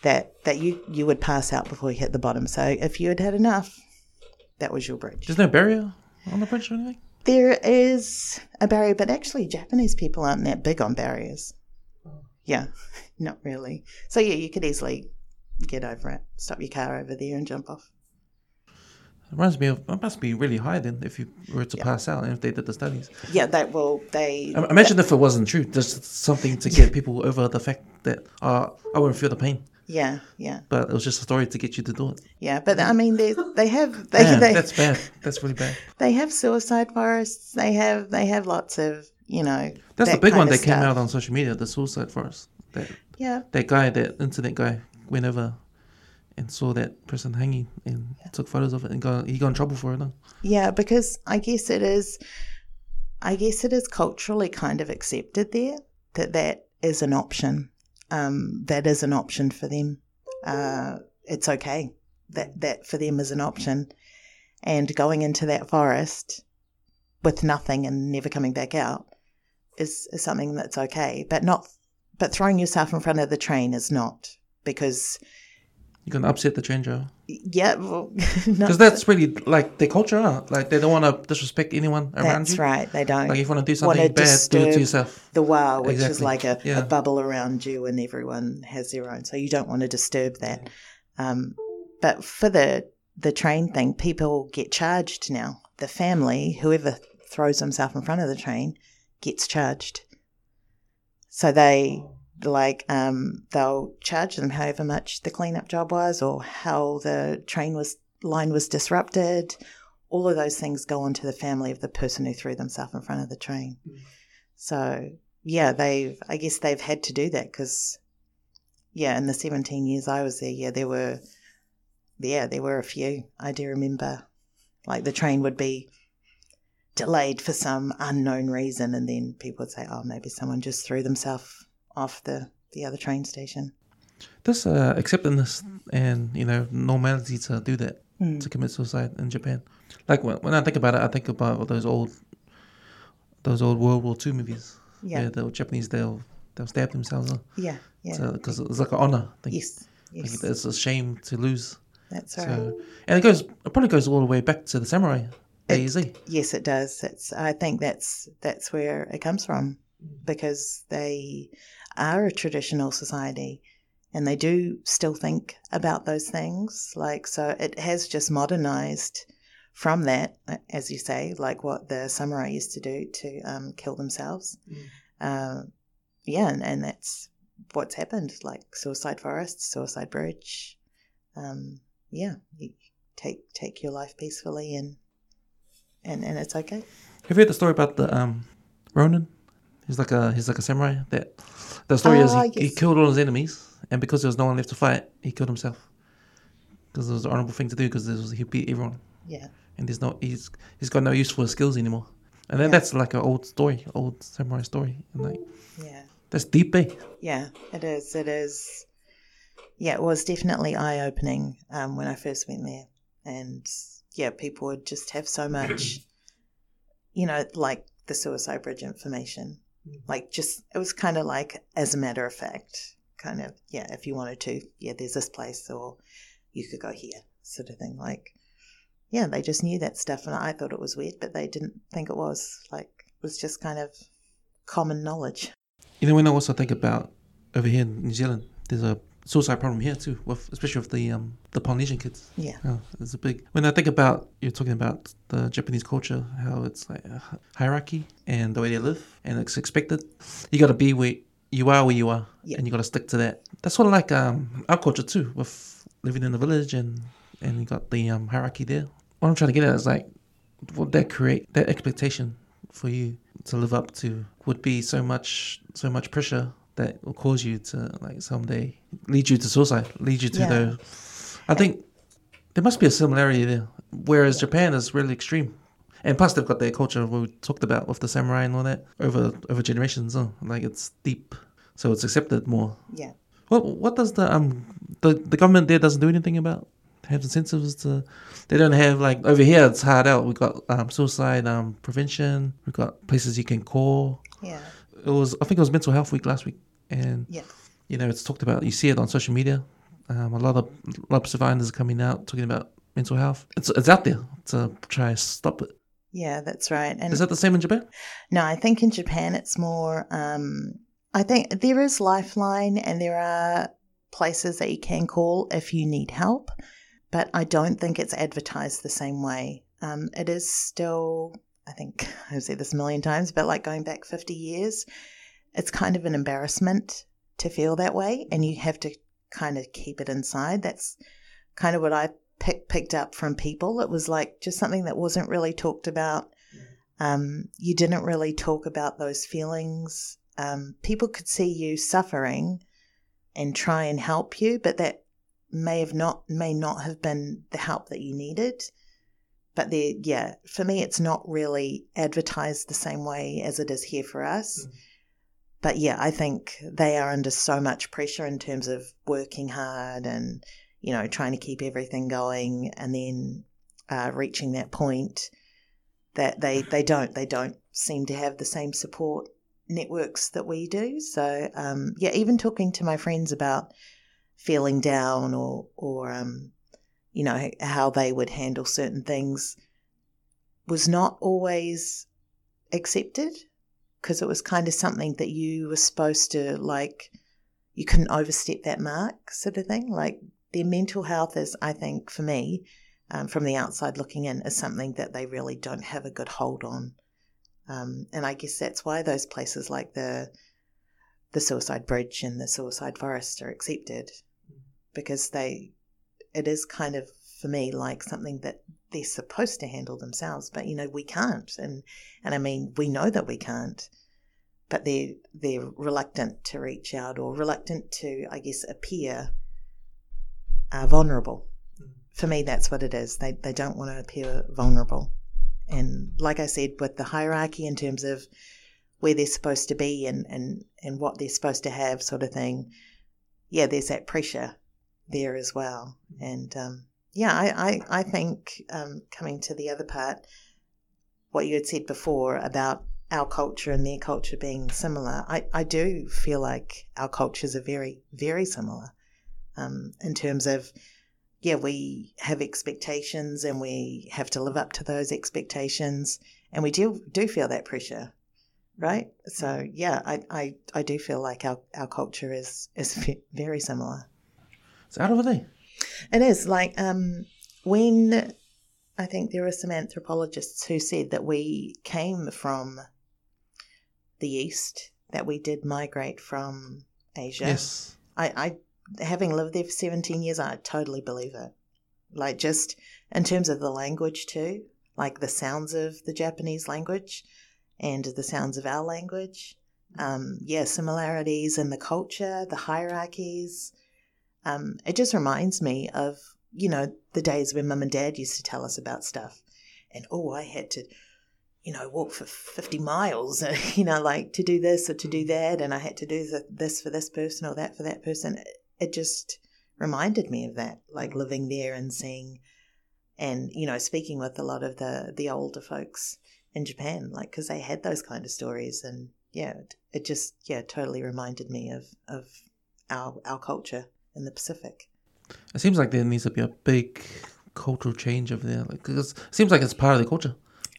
That that you you would pass out before you hit the bottom. So if you had had enough, that was your bridge. There's no barrier on the bridge or anything? There is a barrier, but actually, Japanese people aren't that big on barriers. Yeah, not really. So, yeah, you could easily get over it, stop your car over there and jump off. It reminds me of it must be really high then if you were to pass out and if they did the studies. Yeah, that will they. Imagine if it wasn't true. Just something to get people over the fact that uh, I wouldn't feel the pain. Yeah, yeah. But it was just a story to get you to do it. Yeah, but I mean, they they have they, Man, they that's bad. That's really bad. They have suicide forests. They have they have lots of you know. That's that the big one that stuff. came out on social media. The suicide forest. That yeah. That guy, that internet guy, went over and saw that person hanging and yeah. took photos of it and got he got in trouble for it. No? Yeah, because I guess it is. I guess it is culturally kind of accepted there that that is an option um, that is an option for them. Uh, it's okay that that for them is an option, and going into that forest with nothing and never coming back out is, is something that's okay. But not, but throwing yourself in front of the train is not because you're gonna upset the train driver. Yeah, because well, that's really like their culture. Huh? Like they don't want to disrespect anyone around that's you. That's right. They don't. Like if you want to do something bad, do it to yourself. The wow, which exactly. is like a, yeah. a, bubble around you, and everyone has their own. So you don't want to disturb that. Um, but for the the train thing, people get charged now. The family, whoever throws themselves in front of the train, gets charged. So they like um, they'll charge them however much the cleanup job was or how the train was line was disrupted. All of those things go onto the family of the person who threw themselves in front of the train. Mm. So yeah, they've I guess they've had to do that because yeah, in the seventeen years I was there, yeah, there were yeah there were a few. I do remember like the train would be delayed for some unknown reason, and then people would say, "Oh, maybe someone just threw themselves off the, the other train station. This uh, acceptance and you know normality to do that mm. to commit suicide in Japan. Like when, when I think about it, I think about those old those old World War II movies. Yeah, the Japanese they'll they'll stab themselves. Huh? Yeah, yeah. Because it's like an honor. Thing. Yes, yes. Like it's a shame to lose. That's right. So, and it goes it probably goes all the way back to the samurai. It, yes, it does. It's I think that's that's where it comes from because they are a traditional society and they do still think about those things. Like, so it has just modernized from that, as you say, like what the samurai used to do to um, kill themselves. Mm. Uh, yeah, and, and, that's what's happened, like suicide forest, suicide bridge. Um, yeah, you take take your life peacefully and and and it's okay. Have you heard the story about the um, Ronin? He's like a he's like a samurai. That the story is he, he killed all his enemies, and because there was no one left to fight, he killed himself. Because it was the honorable thing to do. Because he beat everyone. Yeah. And there's no he's he's got no use for his skills anymore. And then yeah. that's like an old story, old samurai story. And like yeah, that's deep, eh? Yeah, it is. It is. Yeah, it was definitely eye opening um, when I first went there, and yeah, people would just have so much, you know, like the suicide bridge information Mm. like just it was kind of like as a matter of fact, kind of yeah. If you wanted to, yeah, there's this place, or you could go here, sort of thing. Like yeah, they just knew that stuff, and I thought it was weird, but they didn't think it was. Like it was just kind of common knowledge. You know, when I also think about over here in New Zealand, there's a suicide problem here too, with especially with the um, the Polynesian kids. Yeah, oh, it's a big. When I think about you're talking about the Japanese culture, how it's like a hierarchy and the way they live, and it's expected. You got to be where you are, where you are, yeah. and you got to stick to that. That's sort of like um, our culture too, with living in the village and and you got the um, hierarchy there. What I'm trying to get at is like, what that create that expectation for you to live up to would be so much so much pressure that will cause you to like someday lead you to suicide, lead you to yeah. the I think there must be a similarity there. Whereas Japan is really extreme. And plus, they've got their culture we talked about with the samurai and all that over over generations. Oh, like it's deep, so it's accepted more. Yeah. What what does the um the, the government there doesn't do anything about have incentives to they don't have like over here it's hard out. We've got um, suicide um prevention. We've got places you can call. Yeah. It was I think it was mental health week last week, and Yeah. you know it's talked about. You see it on social media. Um, a lot of a lot of survivors are coming out talking about mental health. It's it's out there to try and stop it. Yeah, that's right. And Is that the same in Japan? No, I think in Japan it's more. Um, I think there is Lifeline and there are places that you can call if you need help, but I don't think it's advertised the same way. Um, it is still, I think I've said this a million times, but like going back 50 years, it's kind of an embarrassment to feel that way and you have to kind of keep it inside. That's kind of what I pick, picked up from people. It was like just something that wasn't really talked about. Um, you didn't really talk about those feelings. Um, people could see you suffering and try and help you, but that may have not may not have been the help that you needed. But there, yeah, for me, it's not really advertised the same way as it is here for us. But yeah, I think they are under so much pressure in terms of working hard and you know trying to keep everything going, and then uh, reaching that point that they they don't they don't seem to have the same support networks that we do. So um, yeah, even talking to my friends about feeling down or or um, you know how they would handle certain things was not always accepted because it was kind of something that you were supposed to like you couldn't overstep that mark sort of thing? Like their mental health is i think for me um, from the outside looking in is something that they really don't have a good hold on. Um, and i guess that's why those places like the the suicide bridge and the suicide forest are accepted because they it is kind of for me like something that they're supposed to handle themselves but you know we can't. And and i mean we know that we can't but they're they're reluctant to reach out or reluctant to i guess appear uh, vulnerable. For me that's what it is. They they don't want to appear vulnerable. And like i said with the hierarchy in terms of where they're supposed to be and and and what they're supposed to have sort of thing yeah there's that pressure there as well. And um yeah, I, I, I think um, coming to the other part, what you had said before about our culture and their culture being similar, I, I do feel like our cultures are very, very similar um, in terms of, yeah, we have expectations and we have to live up to those expectations and we do, do feel that pressure, right? So, yeah, I, I, I do feel like our, our culture is, is very similar. It's out over there. It is like um, when I think there are some anthropologists who said that we came from the east, that we did migrate from Asia. Yes. I, I, having lived there for 17 years, I totally believe it. Like, just in terms of the language, too, like the sounds of the Japanese language and the sounds of our language. Um, yeah, similarities in the culture, the hierarchies. Um, it just reminds me of, you know, the days when mum and dad used to tell us about stuff. And, oh, I had to, you know, walk for 50 miles, you know, like to do this or to do that. And I had to do this for this person or that for that person. It just reminded me of that, like living there and seeing and, you know, speaking with a lot of the, the older folks in Japan, like, because they had those kind of stories. And yeah, it, it just, yeah, totally reminded me of, of our, our culture in the Pacific. It seems like there needs to be a big cultural change over there. Like, 'cause it seems like it's part of the culture.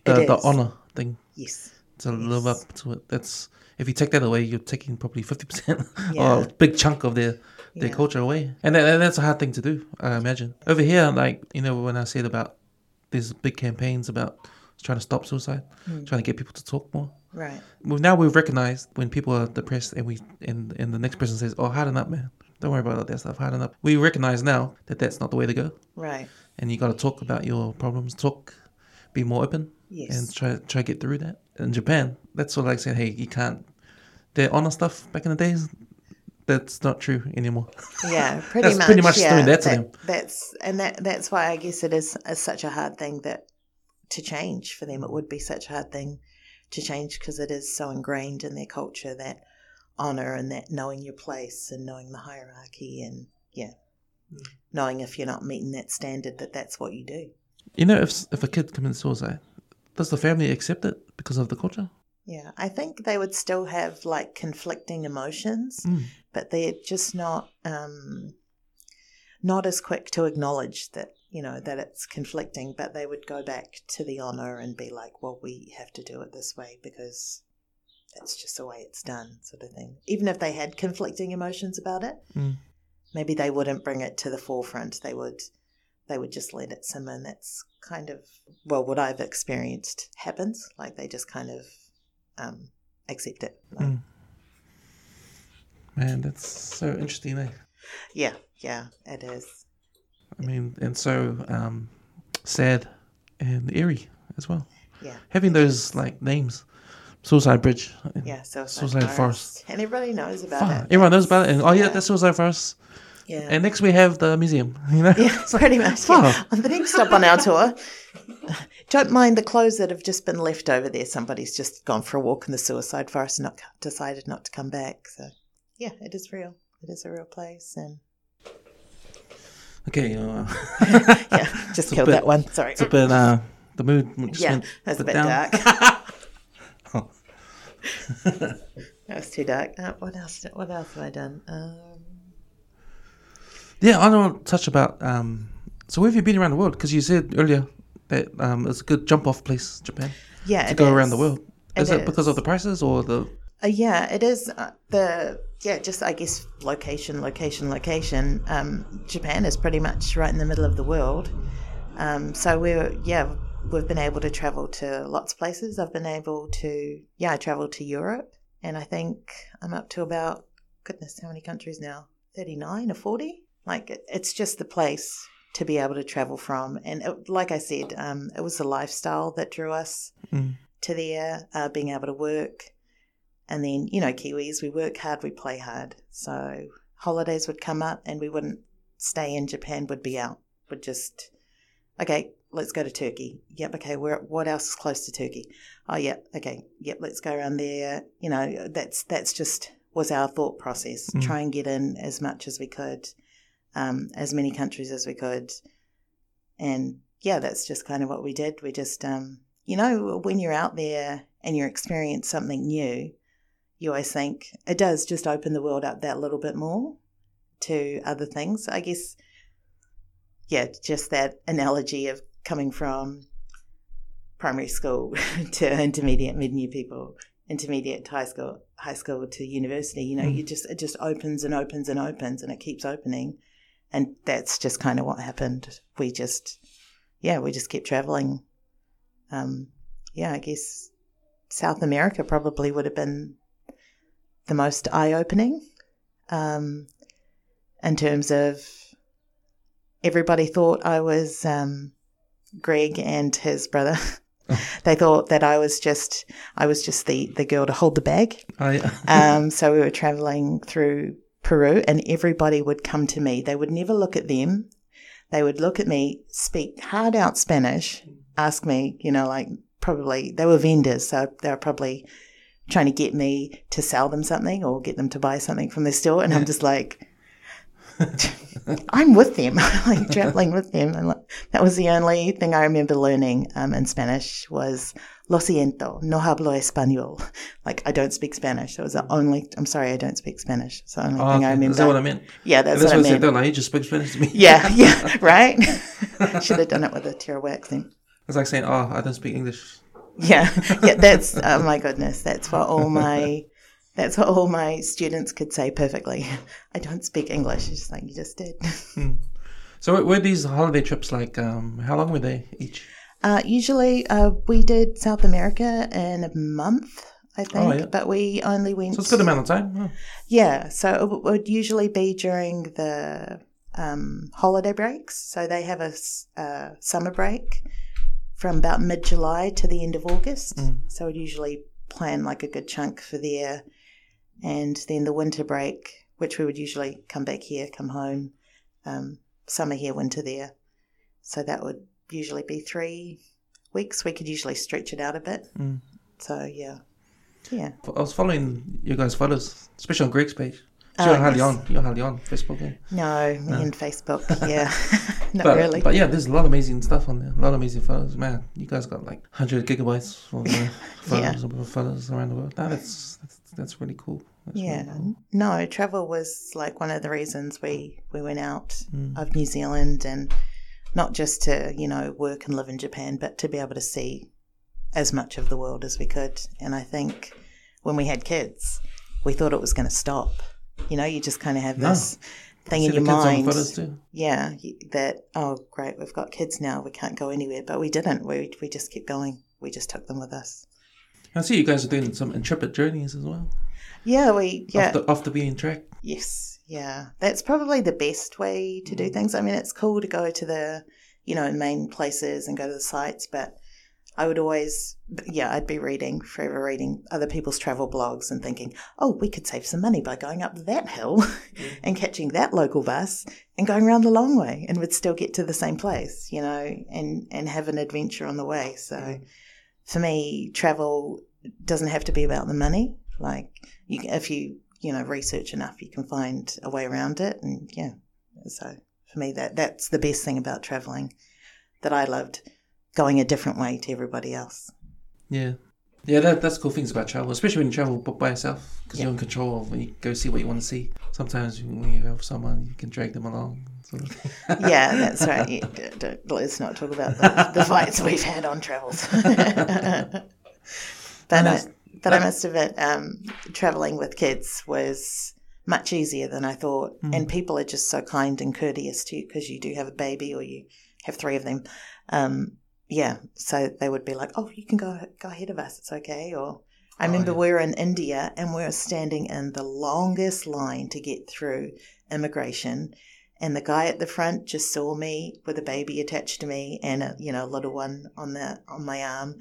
The, the honor thing Yes. to live up to it. That's if you take that away, you're taking probably fifty percent Yeah. or a big chunk of their their Yeah. culture away, and, that, and that's a hard thing to do. I imagine over here, like you know, when I said about these big campaigns about trying to stop suicide, Hmm. trying to get people to talk more. Right. Well, now we've recognized when people are depressed, and we and and the next person says, "Oh, harden up, man. Don't worry about all that stuff. Harden up." We recognize now that that's not the way to go, Right. and you got to talk about your problems. Talk, be more open, Yes. and try try to get through that. In Japan, that's sort of like saying, "Hey, you can't." Their honor stuff back in the days, that's not true anymore. Yeah, pretty That's much. pretty much yeah, doing that to them. That's and that that's why I guess it is, is such a hard thing that to change for them. It would be such a hard thing to change because it is so ingrained in their culture that honor and that knowing your place and knowing the hierarchy and yeah, Mm. knowing if you're not meeting that standard that that's what you do. You know, if if a kid commits suicide, does the family accept it because of the culture? Yeah, I think they would still have like conflicting emotions, Mm. but they're just not um, not as quick to acknowledge that you know that it's conflicting. But they would go back to the honor and be like, "Well, we have to do it this way because that's just the way it's done," sort of thing. Even if they had conflicting emotions about it, Mm. maybe they wouldn't bring it to the forefront. They would they would just let it simmer. And that's kind of well what I've experienced happens. Like they just kind of um, accept it. Like, Mm. Man, that's so interesting, eh? Yeah, yeah, it is. I mean, and so um, sad and eerie as well. Yeah, Having those like names, Suicide Bridge. yeah. Suicide, Suicide Forest. And everybody knows about Fuck, it. everyone knows about it. And, oh yeah, Yeah. that's Suicide Forest. Yeah, And next we have the museum. You know. yeah, pretty much. Yeah. On the next stop on our tour, don't mind the clothes that have just been left over there. Somebody's just gone for a walk in the Suicide Forest and not decided not to come back. So, yeah, it is real. It is a real place, and Okay. Uh, yeah, just killed bit- that one. Sorry. It's a bit. Uh, the mood just Yeah, went that's a bit bit down. dark. That was too dark. Uh, what else? What else have I done? Um, Yeah, I don't want to touch about. Um, so where have you been around the world? Because you said earlier that um, it's a good jump off place, Japan, yeah, to go around the world. Is It it because of the prices or the? Uh, yeah, it is uh, the yeah, just I guess location, location, location. Um, Japan is pretty much right in the middle of the world, um, so we're yeah, we've been able to travel to lots of places. I've been able to yeah, I travelled to Europe, and I think I'm up to about goodness, how many countries now? Thirty nine or forty? Like it, it's just the place to be able to travel from, and it, like I said, um, it was the lifestyle that drew us Mm. to there, uh, being able to work. And then, you know, Kiwis, we work hard, we play hard. So holidays would come up and we wouldn't stay in Japan, would be out. Would just, okay, let's go to Turkey. Yep, okay, where, what else is close to Turkey? Oh, yeah, okay, yep, let's go around there. You know, that's, that's just was our thought process. Mm. Try and get in as much as we could, um, as many countries as we could. And yeah, that's just kind of what we did. We just, um, you know, when you're out there and you experience something new, you always think it does just open the world up that little bit more to other things. I guess, yeah, just that analogy of coming from primary school to intermediate, mid new people, intermediate to high school, high school to university. You know, Mm. you just it just opens and opens and opens, and it keeps opening, and that's just kind of what happened. We just, yeah, we just kept traveling. Um, yeah, I guess South America probably would have been the most eye opening um, in terms of everybody thought I was um, Greg and his brother. Oh. they thought that I was just I was just the, the girl to hold the bag. I, Um, so we were traveling through Peru, and everybody would come to me. They would never look at them. They would look at me, speak hard out Spanish, ask me, you know, like probably they were vendors, so they were probably trying to get me to sell them something or get them to buy something from their store, and I'm just like. I'm with them, like traveling with them, and like, that was the only thing I remember learning um, in Spanish was "Lo siento, no hablo español." Like I don't speak Spanish. That was the only. I'm sorry, I don't speak Spanish. It's the only oh, thing I remember. Is that what I meant? yeah, that's, That's, what I what I said. meant. Don't lie. You just spoke Spanish to me. Yeah, yeah, right. Should have done it with a Tierra accent. It's like saying, "Oh, I don't speak English." Yeah, yeah. That's oh my goodness. That's what all my. That's what all my students could say perfectly. I don't speak English. It's just like you just did. So, were- were these holiday trips like? Um, how long were they each? Uh, usually, uh, we did South America in a month, I think, Oh, yeah. but we only went. So it's a good amount of time. Oh. Yeah, so it would usually be during the um, holiday breaks. So they have a uh, summer break from about mid July to the end of August. Mm. So we'd usually plan like a good chunk for there. And then the winter break which we would usually come back here, come home, um, summer here, winter there. So that would usually be three weeks. We could usually stretch it out a bit. Mm. So yeah, yeah. I was following you guys' photos, especially on Greg's page. Oh, So you're hardly yes. on. You're hardly on Facebook. Eh? No, me No. and Facebook. Yeah, not but, really. But yeah, there's a lot of amazing stuff on there. A lot of amazing photos. Man, you guys got like 100 gigabytes of uh, photos, of photos around the world. That's, that's that's really cool. That's really yeah, cool. no, travel was like one of the reasons we we went out Mm. of New Zealand and not just to you know work and live in Japan, but to be able to see as much of the world as we could. And I think when we had kids, we thought it was going to stop. You know, you just kind of have No. this thing See in your mind. Yeah, that oh great, we've got kids now, we can't go anywhere, but we didn't. We we just kept going. We just took them with us. I see you guys are doing some intrepid journeys as well. Yeah, we yeah. Off the, off the beaten track. Yes, yeah. That's probably the best way to do mm. things. I mean, it's cool to go to the, you know, main places and go to the sites, but I would always, yeah, I'd be reading, forever reading other people's travel blogs and thinking, oh, we could save some money by going up that hill and catching that local bus and going around the long way and would still get to the same place, you know, and, and have an adventure on the way. So for me, travel doesn't have to be about the money. Like, you if you you know research enough, you can find a way around it, and yeah. So for me, that that's the best thing about traveling that I loved going a different way to everybody else. Yeah. Yeah, that, that's cool things about travel, especially when you travel by yourself, because you're in control of when you go see what you want to see. Sometimes when you have someone, you can drag them along. Sort of. Yeah, that's right. Yeah, d- d- let's not talk about the, the fights we've had on travels. but I, but I must admit, um, traveling with kids was much easier than I thought, Mm. and people are just so kind and courteous to you because you do have a baby or you have three of them. Um, yeah, so they would be like, "Oh, you can go go ahead of us. It's okay." Or I Oh, remember yeah. we were in India and we were standing in the longest line to get through immigration, and the guy at the front just saw me with a baby attached to me and a you know a little one on the on my arm,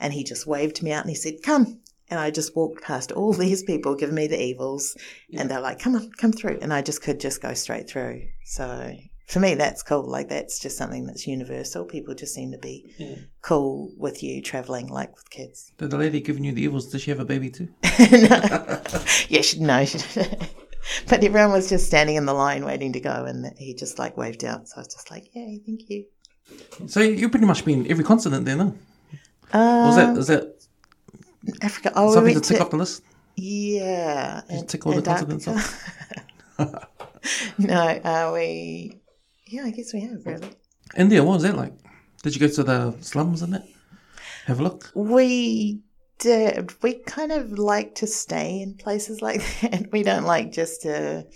and he just waved me out and he said, "Come." And I just walked past all these people giving me the evils, and they're like, "Come on, come through," and I just could just go straight through. So for me, that's cool. Like that's just something that's universal. People just seem to be Yeah. cool with you traveling, like with kids. Did the lady giving you the evils, did she have a baby too? no. Yeah, she, no. She, but everyone was just standing in the line waiting to go, and he just like waved out. So I was just like, "Yay, thank you." So you've pretty much been every continent then, no? Uh, Was that, is that Africa? Oh, we something to tick to off the list? yeah. Did you tick all the continents off. no, uh, we. Yeah, I guess we have really. India, what was that like? Did you go to the slums and that? Have a look? We did. We kind of like to stay in places like that. We don't like just to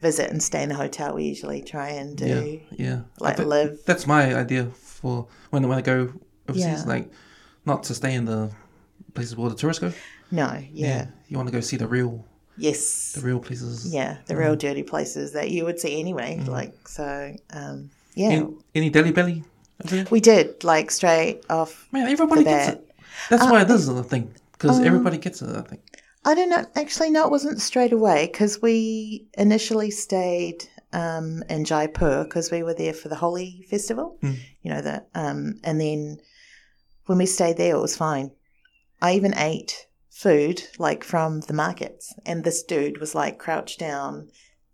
visit and stay in a hotel. We usually try and do Yeah, yeah. Like thi- live. That's my idea for when when I go overseas. Yeah. Like, not to stay in the places where the tourists go. No, yeah. you want to go see the real, Yes. the real places. Yeah, the real dirty places that you would see anyway. Mm. Like so, um, yeah, Any, any Delhi belly we did like straight off. Man, everybody gets it. That's Uh, why is a thing because um, everybody gets it. I think. I don't know. Actually, no, it wasn't straight away because we initially stayed um, in Jaipur because we were there for the Holi festival. Mm. You know that, um, and then when we stayed there, it was fine. I even ate food like from the markets, and this dude was like crouched down,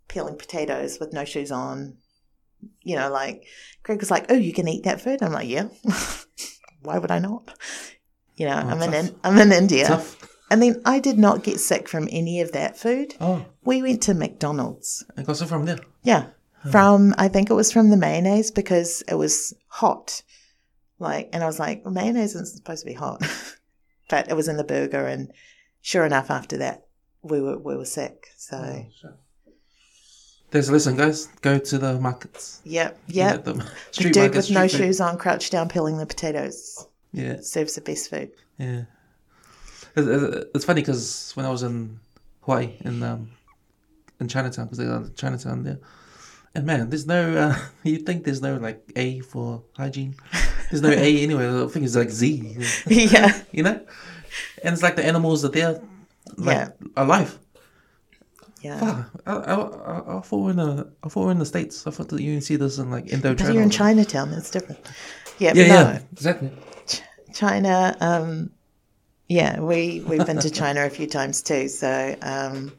peeling potatoes with no shoes on. You know, like Greg was like, "Oh, you can eat that food." I'm like, "Yeah." Why would I not? You know, Oh, I'm in, tough. in I'm in India. Tough. And then I did not get sick from any of that food. Oh, We went to McDonald's. I got some from there. Yeah. From, I think it was from the mayonnaise because it was hot. Like, and I was like, mayonnaise isn't supposed to be hot. but it was in the burger. And sure enough, after that, we were, we were sick. So, Oh, There's a lesson, guys. Go to the markets. yep, yep. at them. The dude markets, with no food. shoes on, crouched down, peeling the potatoes. Yeah, Serves the best food. yeah. It's, funny because when I was in Hawaii in um in Chinatown because they got Chinatown there, and man, there's no. Uh, you think there's no like A for hygiene? There's no A anywhere. I think it's like Z. yeah. you know, and it's like the animals are there, like Yeah. alive. Yeah. Fuck, I, I, I, I thought we're in the I thought we're in the states. I thought that you can see this in like Indo But you're in Chinatown, it's different. Yeah, Yeah, no, yeah, exactly. China, um, yeah, we, we've been to China a few times too. So, um,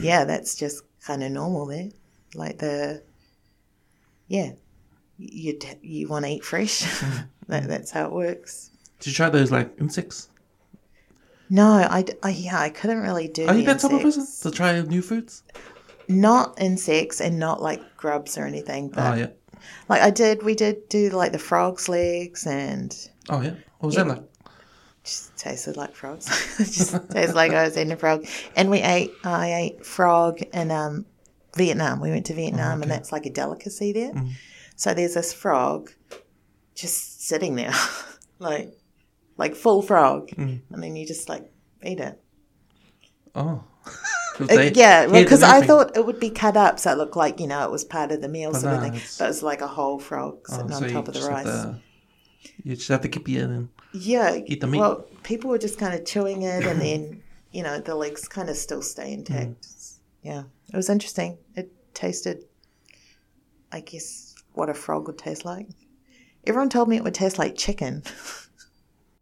yeah, that's just kind of normal there. Like the, yeah, you you want to eat fresh. that, that's how it works. Did you try those like insects? No, I, I- yeah, I couldn't really do Are you that type of person to try new foods? Not insects and not like grubs or anything, but Oh yeah. like I did, we did do like the frog's legs and Oh yeah. What was that like? just tasted like frogs. Just tasted like I was eating a frog. And we ate, I ate frog in um, Vietnam. We went to Vietnam, and okay. that's like a delicacy there. So there's this frog just sitting there, like like full frog, and then you just like eat it. Oh. Uh, They- yeah, because the I thought it would be cut up, so it looked like you know it was part of the meal But sort of thing. it's- But it was like a whole frog Oh, sitting so on you top of the rice. to- you just have to keep it in. Yeah. Eat the meat. Well, people were just kind of chewing it, and then you know the legs kind of still stay intact. Mm. Yeah, it was interesting. It tasted, I guess, what a frog would taste like. Everyone told me it would taste like chicken.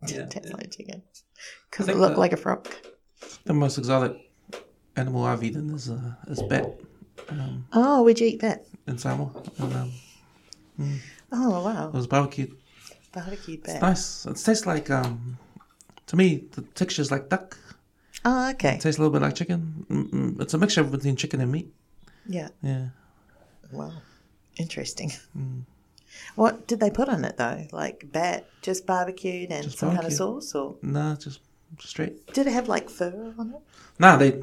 Yeah, didn't taste yeah. like chicken because it looked that- like a frog. The most exotic animal I've eaten is uh, is bat um, Oh, would you eat that? in Samoa. And, um, Oh wow! it was barbecued. barbecue bat. Nice. It tastes like um, to me the texture is like duck. Oh, okay. It tastes a little bit like chicken. Mm-mm. It's a mixture between chicken and meat. Yeah. Yeah. Wow. Interesting. Mm. What did they put on it though? Like bat, just barbecued and Just some kind of sauce, or Nah, just straight. did it have like fur on it? Nah, they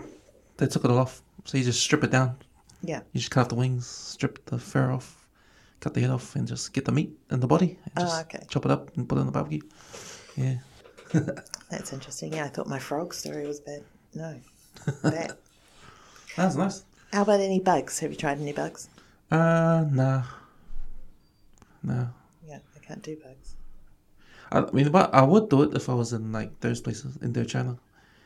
they took it all off. So you just strip it down. Yeah. You just cut off the wings, strip the fur off, cut the head off, and just get the meat and the body. And Oh, just okay. Chop it up and put it in the barbecue. Yeah. That's interesting. Yeah, I thought my frog story was bad. No. that. That's nice. How about any bugs? Have you tried any bugs? Uh, nah. Nah. Yeah, I can't do bugs. I mean, but I would do it if I was in like those places, Indochina,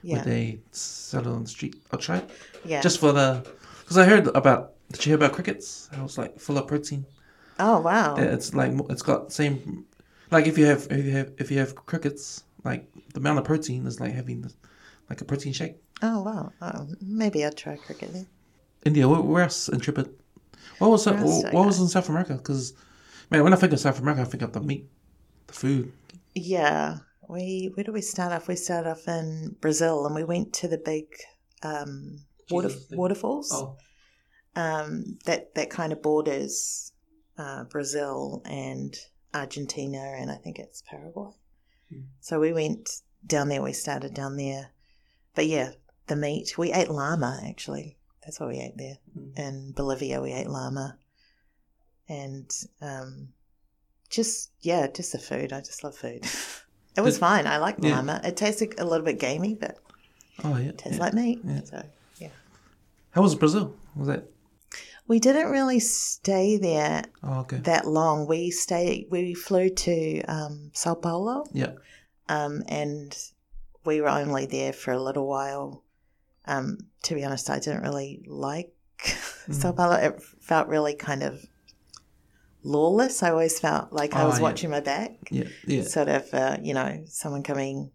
Yeah. where they sell it on the street. I'll try it. yeah. Just for the. Because I heard about. Did you hear about crickets? It was like full of protein. oh wow. Yeah, It's like it's got same, like if you have if you have if you have crickets, like the amount of protein is like having the, like a protein shake. Oh wow. Oh, maybe I'd try cricket then. India, where, else in Tripit? What was Where what, else did I what was in South America? Because man, when I think of South America, I think of the meat, the food. Yeah. We where do we start off? We started off in Brazil and we went to the big um, water, waterfalls. Oh, um, that that kind of borders uh, Brazil and Argentina, and I think it's Paraguay. Hmm. So we went down there. We started down there, but yeah, the meat we ate llama actually. That's what we ate there. Hmm. In Bolivia, we ate llama, and um, just yeah, just the food. I just love food. it was Did- fine. I like yeah. llama. It tasted a little bit gamey, but oh yeah. it tastes yeah. like meat. Yeah. So yeah. How was Brazil? Was that? We didn't really stay there Oh okay. that long. We stayed. We flew to um, Sao Paulo, Yeah. um, and we were only there for a little while. Um, to be honest, I didn't really like Sao Mm. Paulo. It felt really kind of lawless. I always felt like I Oh, was yeah. watching my back, Yeah. Yeah. sort of, uh, you know, someone coming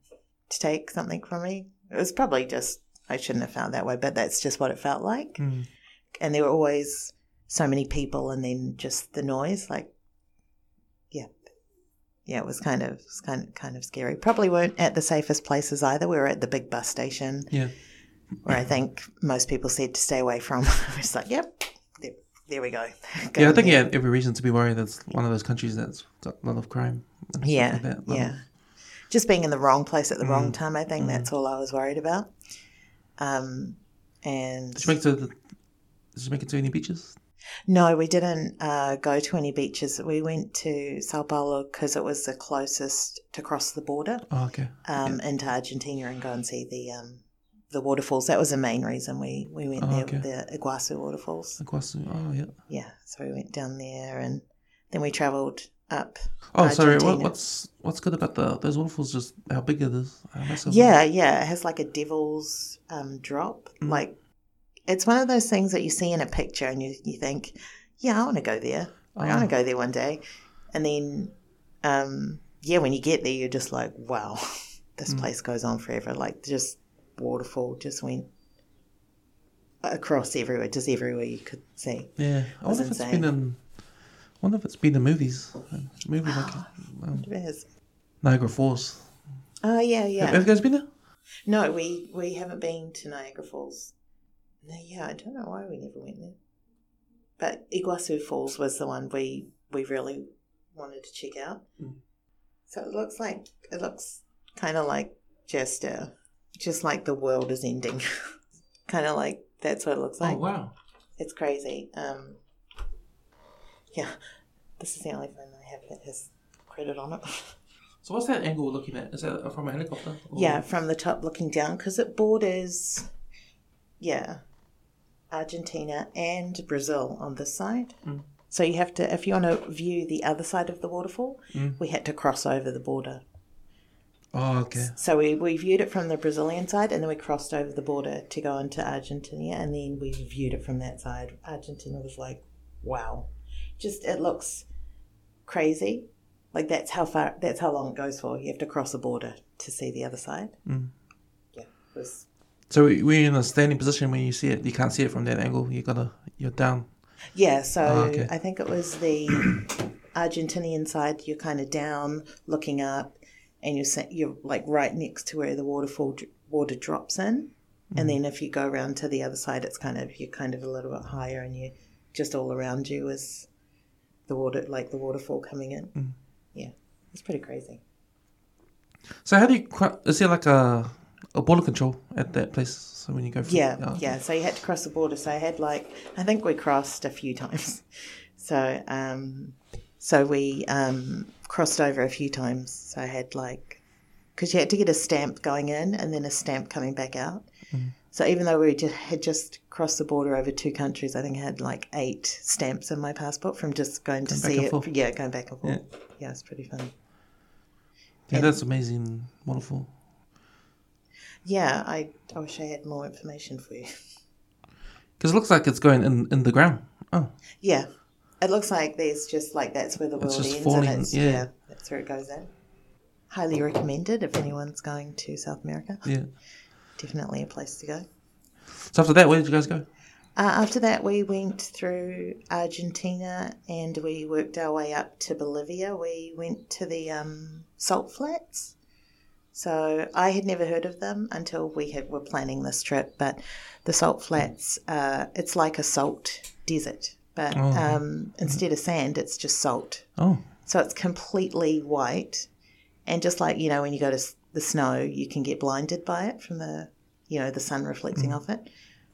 to take something from me. It was probably just I shouldn't have felt that way, but that's just what it felt like Mm. and there were always so many people and then just the noise like yeah yeah it was kind of it was kind of kind of scary probably weren't at the safest places either we were at the big bus station Yeah. Where i think most people said to stay away from it's like yep there, there we go Go Yeah, I think there. had every reason to be worried. That's one of those countries that's got a lot of crime. yeah like that. Yeah of- just being in the wrong place at the wrong Mm. time i think Mm. that's all i was worried about um and Did you make it to the, Did you make it to any beaches? No, we didn't uh, go to any beaches. We went to Sao Paulo because it was the closest to cross the border Oh, okay. um, into Argentina and go and see the um, the waterfalls. That was the main reason we, we went Oh, there, okay. the Iguazu waterfalls. Iguazu. Oh, yeah. Yeah, so we went down there and then we travelled up. Oh, sorry. What, what's what's good about the those waterfalls? Just how big it is. Yeah, yeah, it has like a devil's um, drop. Mm. Like it's one of those things that you see in a picture and you, you think, yeah, I want to go there. Like, I want to go there one day. And then, um, yeah, when you get there, you're just like, wow, this place goes on forever. Like, just waterfall just went across everywhere, just everywhere you could see. Yeah, I wonder if it's insane. been in. I wonder if it's been in movies. A movie like um, It is. Niagara Falls. Oh, yeah, yeah. Have you guys been there? No, we, we haven't been to Niagara Falls. No, yeah, I don't know why we never went there. But Iguazu Falls was the one we, we really wanted to check out. Mm. So it looks like it looks kind of like just uh, just like the world is ending. kind of like that's what it looks like. oh wow! It's crazy. Um, yeah, this is the only phone I have that has credit on it. So what's that angle we're looking at? Is that from a helicopter? or- Yeah, from the top looking down because it borders, yeah, Argentina and Brazil on this side. Mm. So you have to, if you want to view the other side of the waterfall, Mm. we had to cross over the border. Oh okay. So we, we viewed it from the Brazilian side and then we crossed over the border to go into Argentina and then we viewed it from that side. Argentina was like, wow. Just, it looks crazy. Like that's how far, that's how long it goes for. You have to cross a border to see the other side. Mm. Yeah. Was, So we- we're in a standing position when you see it. You can't see it from that angle. You gotta. You're down. yeah. So Oh, okay. I think it was the Argentinian side. You're kind of down looking up and you're, you're like right next to where the waterfall, water drops in. And then if you go around to the other side, it's kind of you're kind of a little bit higher, and you just all around you is the water, like the waterfall coming in. Yeah, it's pretty crazy. So how do you? Is there like a a border control at that place? So when you go. From, Yeah, oh, yeah. So you had to cross the border. So I had like I think we crossed a few times. So um, so we um, crossed over a few times. So I had like because you had to get a stamp going in and then a stamp coming back out. So even though we just had just crossed the border over two countries, I think I had like eight stamps in my passport from just going to Going see it. forth. Yeah, going back and forth. Yeah. Yeah, it's pretty fun. Yeah, that's amazing. Wonderful. Yeah, I, I wish I had more information for you. Because it looks like it's going in in the ground. Oh, Yeah, it looks like there's just like that's where the world ends, falling, and it's yeah. yeah. that's where it goes in. Highly recommended if anyone's going to South America. yeah. Definitely a place to go. So after that, where did you guys go? Uh, after that, we went through Argentina and we worked our way up to Bolivia. We went to the um, salt flats. So I had never heard of them until we had, were planning this trip. But the salt flats, uh, it's like a salt desert, but Oh. um, instead of sand, it's just salt. Oh, So it's completely white. And just like, you know, when you go to the snow, you can get blinded by it from the, you know, the sun reflecting off it.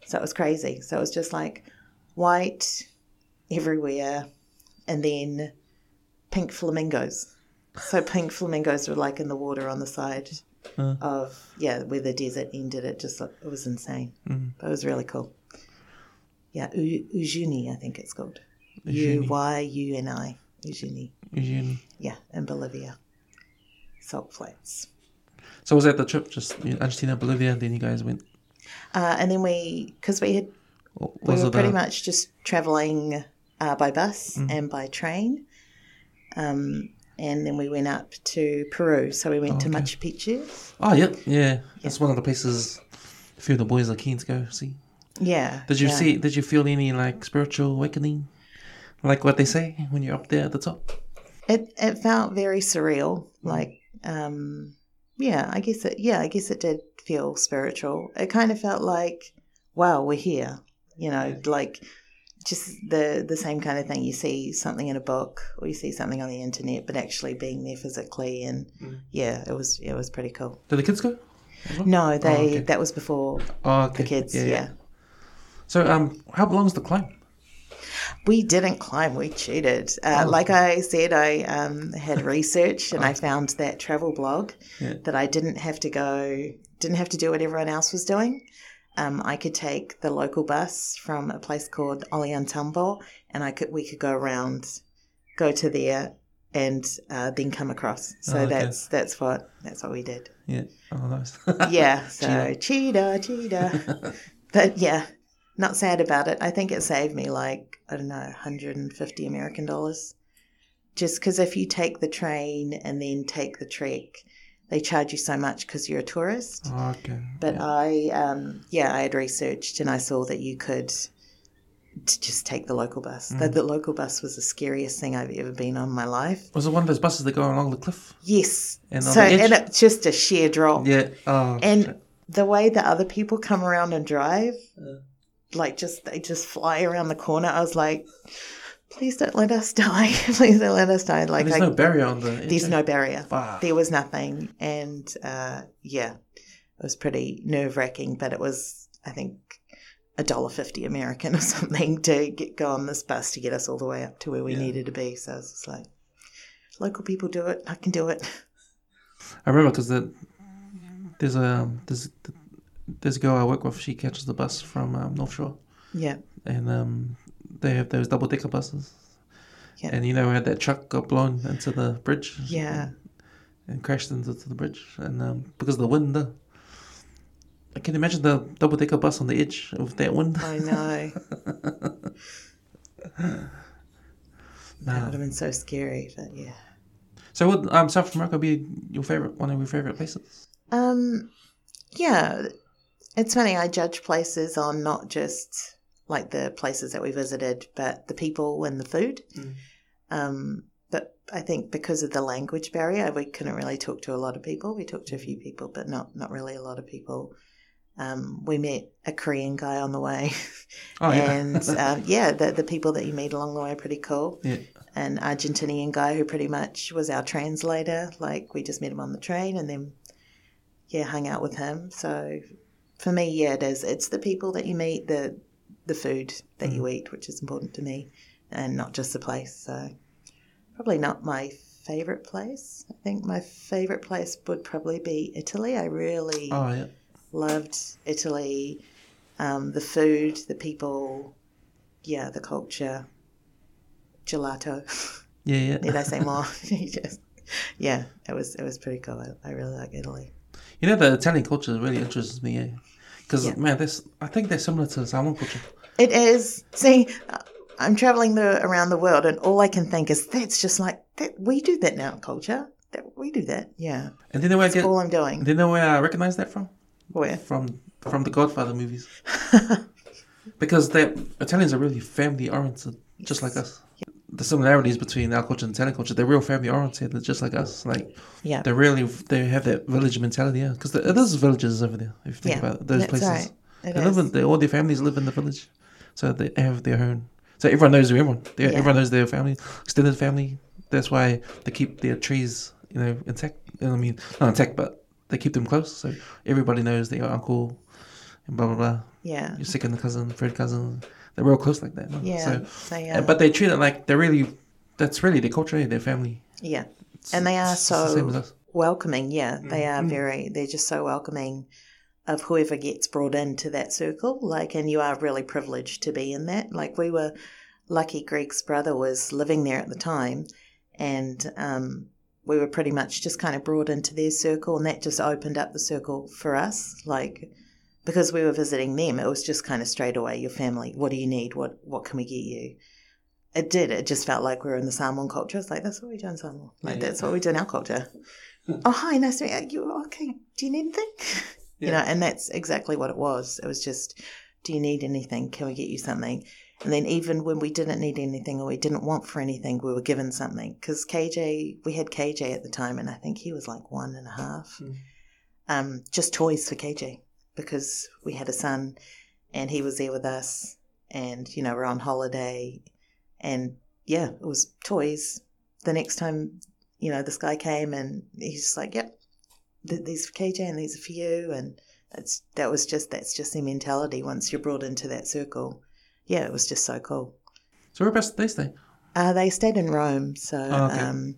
So it was crazy. So it was just like white everywhere and then pink flamingos. So pink flamingos were like in the water on the side Uh. of, yeah, where the desert ended. It just, it was insane. Mm. But it was really cool. Yeah, U- Uyuni, I think it's called. U Uyuni. Y U N I. Uyuni. Yeah, in Bolivia. Salt flats. So was that the trip? Just Argentina, Bolivia, and then you guys went. Uh, and then we, because we had, we were pretty a, much just traveling uh, by bus Mm. and by train. Um, and then we went up to Peru. So we went to okay. Machu Picchu. Oh yeah, yeah. That's one of the places. A few of the boys are keen to go see. Yeah. Did you yeah. see? Did you feel any like spiritual awakening, like what they say when you're up there at the top? It it felt very surreal. Like, um, yeah, I guess it. Yeah, I guess it did feel spiritual. It kind of felt like, wow, we're here. You know, like just the the same kind of thing. You see something in a book or you see something on the internet, but actually being there physically, and Mm. yeah, it was it was pretty cool. Did the kids go? well? No, they okay. that was before Oh, okay. the kids. Yeah, So um, how long is the climb? We didn't climb, we cheated. Uh, Oh, like I said, I um, had researched and I found that travel blog Yeah. that I didn't have to go, didn't have to do what everyone else was doing. Um, I could take the local bus from a place called Ollantaytambo and I could we could go around, go to there, and uh, then come across. So Oh, okay. that's that's what that's what we did. Yeah. Oh, nice. Yeah. So cheetah, cheetah. but yeah, not sad about it. I think it saved me like I don't know, 150 American dollars. Just because if you take the train and then take the trek, they charge you so much because you're a tourist. Oh, okay. But yeah. I, um, yeah, I had researched and I saw that you could t- just take the local bus. Mm. The, the local bus was the scariest thing I've ever been on in my life. was it one of those buses that go along the cliff? Yes. And so, and it's just a sheer drop. Yeah. Oh. And shit. the way that other people come around and drive, Yeah. Like just they just fly around the corner. I was like, please don't let us die. please don't let us die. Like there's I, no barrier on the. there's no barrier. Fuck. There was nothing, and uh, yeah, it was pretty nerve wracking. But it was, I think, a dollar fifty American or something to get go on this bus to get us all the way up to where we Yeah. needed to be. So I was just like, local people do it. I can do it. I remember because the, there's a there's there's a girl I work with. She catches the bus from um, North Shore, Yeah, and um, they have those double decker buses. Yeah. And you know where that truck got blown into the bridge? yeah. And crashed into the bridge, and um, because of the wind. Uh, I can imagine the double decker bus on the edge of that wind. I know. That would have been so scary, but yeah. So would um, South America be your favorite one of your favorite places? Um, yeah, it's funny. I judge places on not just like the places that we visited, but the people and the food. Mm. Um, but I think because of the language barrier, we couldn't really talk to a lot of people. We talked to a few people, but not not really a lot of people. Um, we met a Korean guy on the way, Oh yeah, and um, yeah, the the people that you meet along the way are pretty cool. yeah. An Argentinian guy who pretty much was our translator. Like we just met him on the train, and then yeah, hung out with him. So for me, yeah, it is. It's the people that you meet, the the food that you eat, which is important to me, and not just the place. So probably not my favorite place. I think my favorite place would probably be Italy. I really Oh yeah. loved Italy, um, the food, the people, yeah, the culture, gelato. Yeah, yeah. Need I say more? Just, yeah, it was it was pretty cool. I, I really like Italy. You know, the Italian culture really interests me. Eh? Because Yeah. man, this I think they're similar to the Samoan culture. It is. See, I'm traveling the around the world, and all I can think is that's just like that. We do that now, culture. That we do that. Yeah, And do you know where I that's get? all I'm doing. Do you know where I recognize that from? Where? From from the Godfather movies. because the Italians are really family oriented, just like us. The similarities between our culture and Italian culture, they're real family oriented, they're just like us. Like Yeah, they're really they have that village mentality, yeah. Because is villages over there. If you think Yeah, about it, those places, right. They live in they, all their families live in the village, so they have their own. So everyone knows everyone. They, Yeah. Everyone knows their family, extended family. That's why they keep their trees, you know, intact. I mean, not intact, but they keep them close. So everybody knows their uncle, and blah blah blah. Yeah, Your second cousin, third cousin. They're real close like that. no? yeah. So, but they treat it like they're really. That's really their culture, their family. yeah, and they are It's the so us. welcoming. Yeah, they are Mm. very. They're just so welcoming of whoever gets brought into that circle. Like, and you are really privileged to be in that. Like, we were lucky. Greg's brother was living there at the time, and um, we were pretty much just kind of brought into their circle, and that just opened up the circle for us. Like, because we were visiting them, it was just kind of straight away your family. What do you need? What What can we get you? It did. It just felt like we were in the Samoan culture. It's like that's what we do in Samoa. Like Yeah. that's what we do in our culture. oh hi, nice to meet you. You okay? Do you need anything? You know, and that's exactly what it was. It was just, do you need anything? Can we get you something? And then even when we didn't need anything or we didn't want for anything, we were given something. Because KJ, we had KJ at the time, and I think he was like one and a half. Mm. Um, just toys for KJ because we had a son, and he was there with us, and you know we're on holiday, and yeah, it was toys. The next time, you know, this guy came and he's just like, "Yep, th- these for KJ and these are for you," and that's that was just that's just their mentality. Once you're brought into that circle, yeah, it was just so cool. So whereabouts did they stay? Uh, they stayed in Rome, so Oh, okay. um,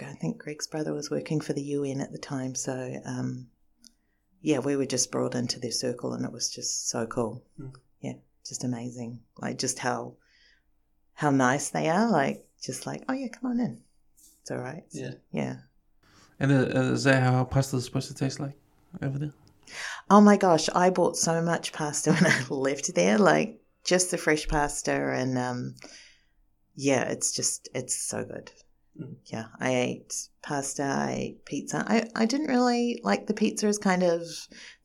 I think Greg's brother was working for the UN at the time. So um, yeah, we were just brought into their circle, and it was just so cool. Mm. Yeah, just amazing. Like just how how nice they are. Like just like, oh yeah, come on in. It's all right. Yeah. yeah. And uh, is that how pasta is supposed to taste like over there? Oh my gosh, I bought so much pasta when I left there, like just the fresh pasta and um yeah, it's just it's so good. Mm. Yeah, I ate pasta, I ate pizza. I, I didn't really like the pizza is kind of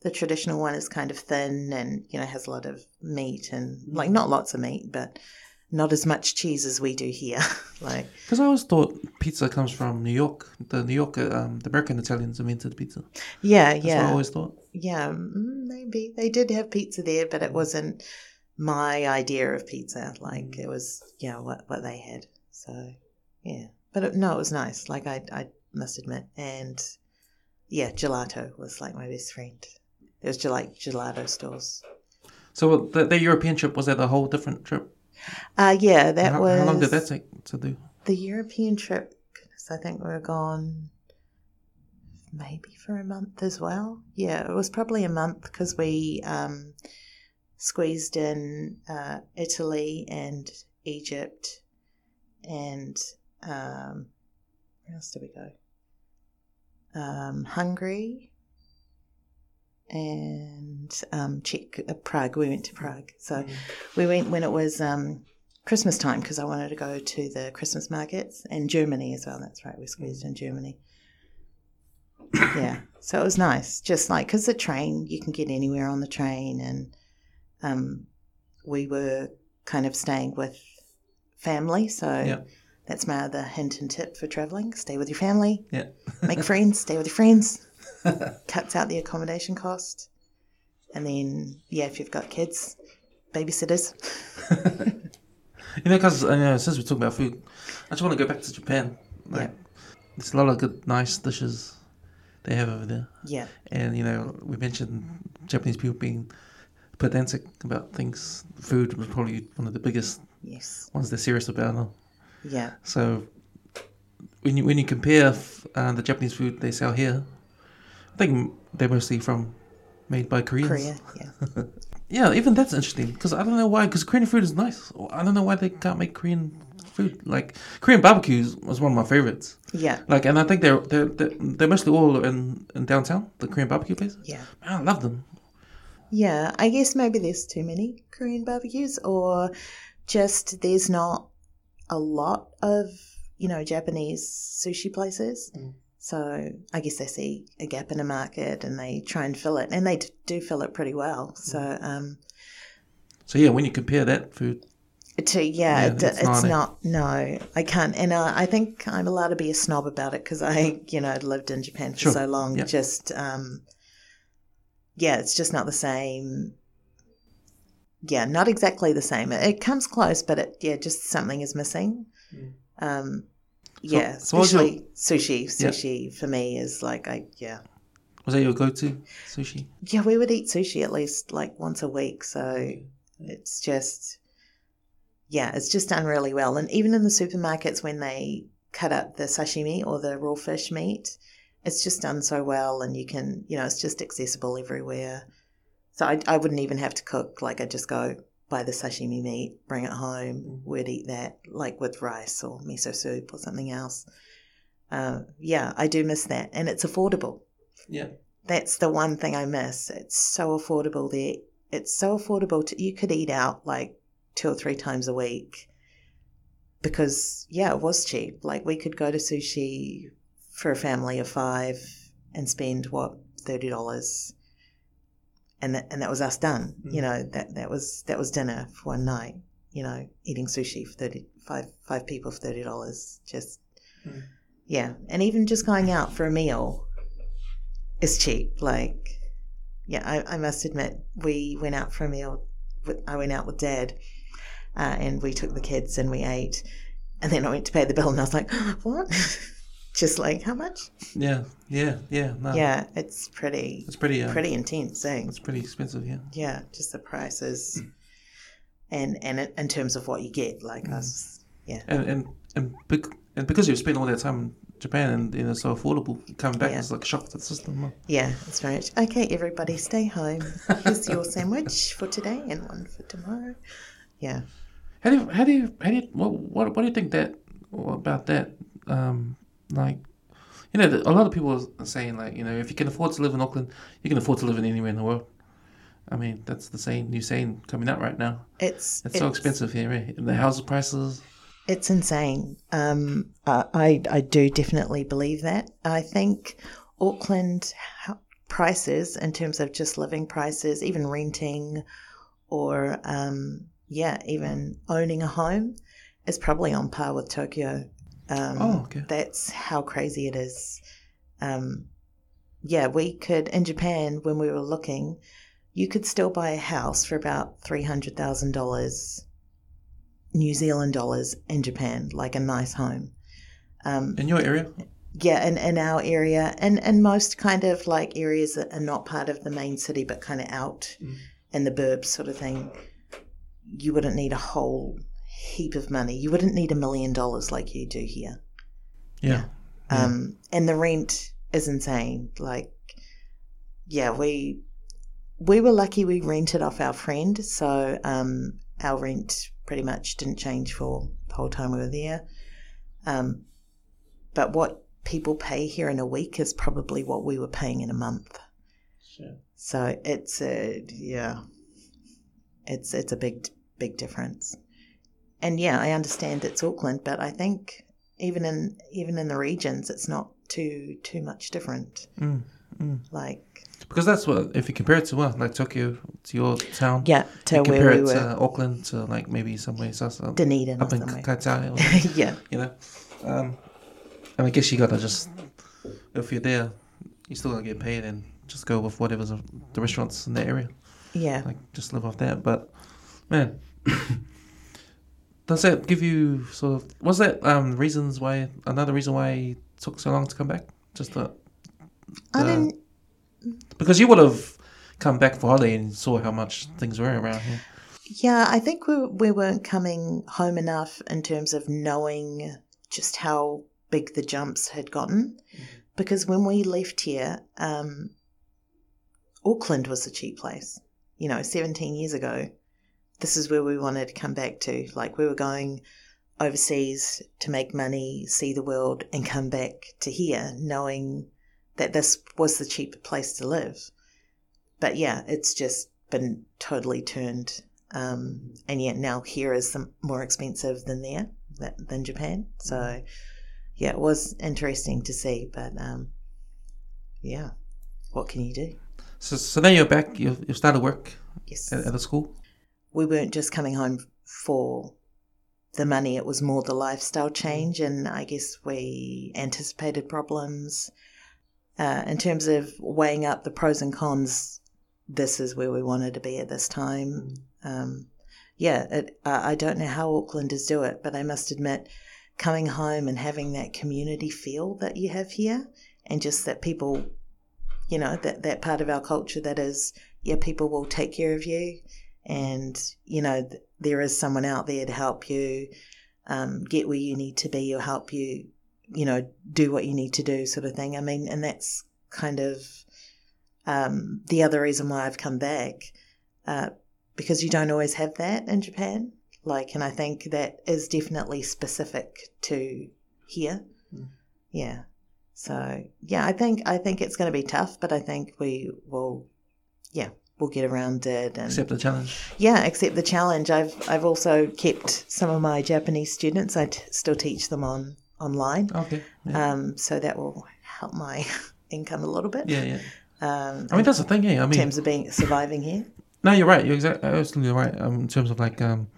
the traditional one is kind of thin and you know has a lot of meat and like not lots of meat, but not as much cheese as we do here. like Because I always thought pizza comes from New York. The New York, uh, um, the American Italians invented pizza. yeah, yeah. That's what I always thought. yeah. mm, Maybe they did have pizza there, but it wasn't my idea of pizza. Like it was, yeah, what what they had. So yeah, but it, no, it was nice. Like I I must admit, and yeah, gelato was like my best friend. There was like gelato stores. So the, the European trip was that a whole different trip? Uh yeah, that how, was how long did that take to do? the European trip. Goodness, I think we were gone maybe for a month as well. Yeah, it was probably a month because we um, squeezed in uh, Italy and Egypt and um, where else did we go? Um, Hungary and um, Czech, uh, Prague. We went to Prague. So we went when it was um, Christmas time because I wanted to go to the Christmas markets and Germany as well. That's right, we squeezed in Germany. yeah, so it was nice. Just like because the train, you can get anywhere on the train, and um, we were kind of staying with family. So Yeah. That's my other hint and tip for traveling: stay with your family, Yeah. make friends, stay with your friends. Cuts out the accommodation cost, and then yeah, if you've got kids, babysitters. You know, because you know, since we're talking about food, I just want to go back to Japan. Like, there's a lot of good, nice dishes they have over there. Yeah. And, you know, we mentioned Japanese people being pedantic about things. Food was probably one of the biggest Yes. ones they're serious about. Yeah. So, when you, when you compare f- uh, the Japanese food they sell here, I think they're mostly from made by Koreans. Korea. Yeah. Yeah, even that's interesting because I don't know why. Because Korean food is nice. I don't know why they can't make Korean food. Like Korean barbecues was one of my favorites. Yeah. Like, and I think they're they're they're, they're mostly all in, in downtown. The Korean barbecue places. Yeah. Man, I love them. Yeah. I guess maybe there's too many Korean barbecues, or just there's not a lot of you know Japanese sushi places. Mm. So I guess they see a gap in the market and they try and fill it, and they do fill it pretty well. So um, So yeah, when you compare that food, To yeah, Yeah, it, it's it's, not, eh? not. No, I can't, and uh, I think I'm allowed to be a snob about it because I, you know, lived in Japan for Sure, so long. Just, um, yeah, it's just not the same. Yeah, not exactly the same. It, it comes close, but it, yeah, just something is missing. Mm. Um, yeah, so what's your- especially sushi. Yeah. Sushi for me is like, I yeah, was that your go-to sushi? yeah, we would eat sushi at least like once a week. So it's just, yeah, it's just done really well. And even in the supermarkets, when they cut up the sashimi or the raw fish meat, it's just done so well. And you can, you know, it's just accessible everywhere. So I, I wouldn't even have to cook. Like I just go buy the sashimi meat, bring it home, we'd eat that like with rice or miso soup or something else. Uh, yeah, I do miss that. And it's affordable Yeah. that's the one thing I miss. It's so affordable there. It's so affordable to you could eat out like two or three times a week because yeah, it was cheap. Like we could go to sushi for a family of five and spend what thirty dollars, and that, and that was us done. Mm. You know that that was that was dinner for one night. You know, eating sushi for thirty five five people for thirty dollars. Just Mm. yeah, and even just going out for a meal is cheap. Like, yeah, I, I must admit, we went out for a meal. With, I went out with Dad, uh, and we took the kids and we ate, and then I went to pay the bill, and I was like, "What? Just like how much?" Yeah. Yeah. Yeah. No. Yeah, it's pretty, It's pretty. Uh, pretty intense. Eh? It's pretty expensive. Yeah. Yeah, just the prices, and and it, in terms of what you get, like us. Yeah, And and and, bec- and because you've spent all that time in Japan and you know so affordable, coming back Yeah. is like a shock to the system. huh? yeah, it's very much okay. Everybody, stay home. Here's your sandwich for today and one for tomorrow. Yeah. How do you, how do you, how do you, what, what, what do you think that, about that? Um, like, You know, a lot of people are saying like, you know, if you can afford to live in Auckland, you can afford to live in anywhere in the world. I mean, that's the same new saying coming out right now. It's It's, so expensive here, eh? The house prices. It's insane. Um, uh, I I do definitely believe that. I think Auckland prices, in terms of just living prices, even renting, or um, yeah, even owning a home, is probably on par with Tokyo. Um, Oh, okay. That's how crazy it is. Um, yeah, we could in Japan when we were looking, you could still buy a house for about three hundred thousand dollars New Zealand dollars in Japan, like a nice home. Um, In your area? yeah, in, in our area, and, and most kind of like areas that are not part of the main city, but kind of out Mm. in the burbs sort of thing, you wouldn't need a whole heap of money. You wouldn't need a million dollars like you do here. Yeah. Um, and the rent is insane. Like, yeah, we we were lucky we rented off our friend, so um, our rent pretty much didn't change for the whole time we were there. Um, but what people pay here in a week is probably what we were paying in a month. Sure. So it's a yeah, it's it's a big big difference. And yeah, I understand it's Auckland, but I think even in even in the regions, it's not too too much different. Mm, mm. Like Because that's what, if you compare it to what, like Tokyo, to your town, yeah, to you where compare we it were, to Auckland, to like maybe somewhere else, up Dunedin or up in. Kaitaia, or, yeah, you know. Um, and I guess you gotta just, if you're there, you still gotta get paid and just go with whatever's the restaurants in the area. yeah. like just live off that. But man, does that give you sort of was that um reasons why another reason why it took so long to come back? Just the, I didn't. because you would have come back for holiday and saw how much things were around here. Yeah, I think we we weren't coming home enough in terms of knowing just how big the jumps had gotten, because when we left here, um, Auckland was a cheap place. You know, seventeen years ago, this is where we wanted to come back to. Like we were going overseas to make money, see the world, and come back to here, knowing that this was the cheaper place to live. But yeah, it's just been totally turned um, and yet now here is some more expensive than there tha- than Japan. So yeah, it was interesting to see, but um, yeah, what can you do? So so now you're back. You've you've started work Yes, at, at the school. We weren't just coming home for the money; it was more the lifestyle change, and I guess we anticipated problems uh, in terms of weighing up the pros and cons. This is where we wanted to be at this time. um, yeah, it, uh, I don't know how Aucklanders do it, but I must admit, coming home and having that community feel that you have here, and just that people, you know, that that part of our culture that is, yeah, people will take care of you, and you know, th- there is someone out there to help you um, get where you need to be or help you, you know, do what you need to do, sort of thing. I mean, and that's kind of um, the other reason why I've come back. Uh, because you don't always have that in Japan. Like, and I think that is definitely specific to here. Mm. Yeah. So yeah, I think I think it's going to be tough, but I think we will. Yeah, we'll get around it and Accept the challenge. yeah, accept the challenge. I've I've also kept some of my Japanese students. I t- still teach them on online, Okay. Yeah. um, so that will help my income a little bit. yeah, yeah. Um, I mean that's the thing. Yeah. I mean, in terms of being surviving here. No, you're right. You're exactly absolutely right. Um, in terms of like um,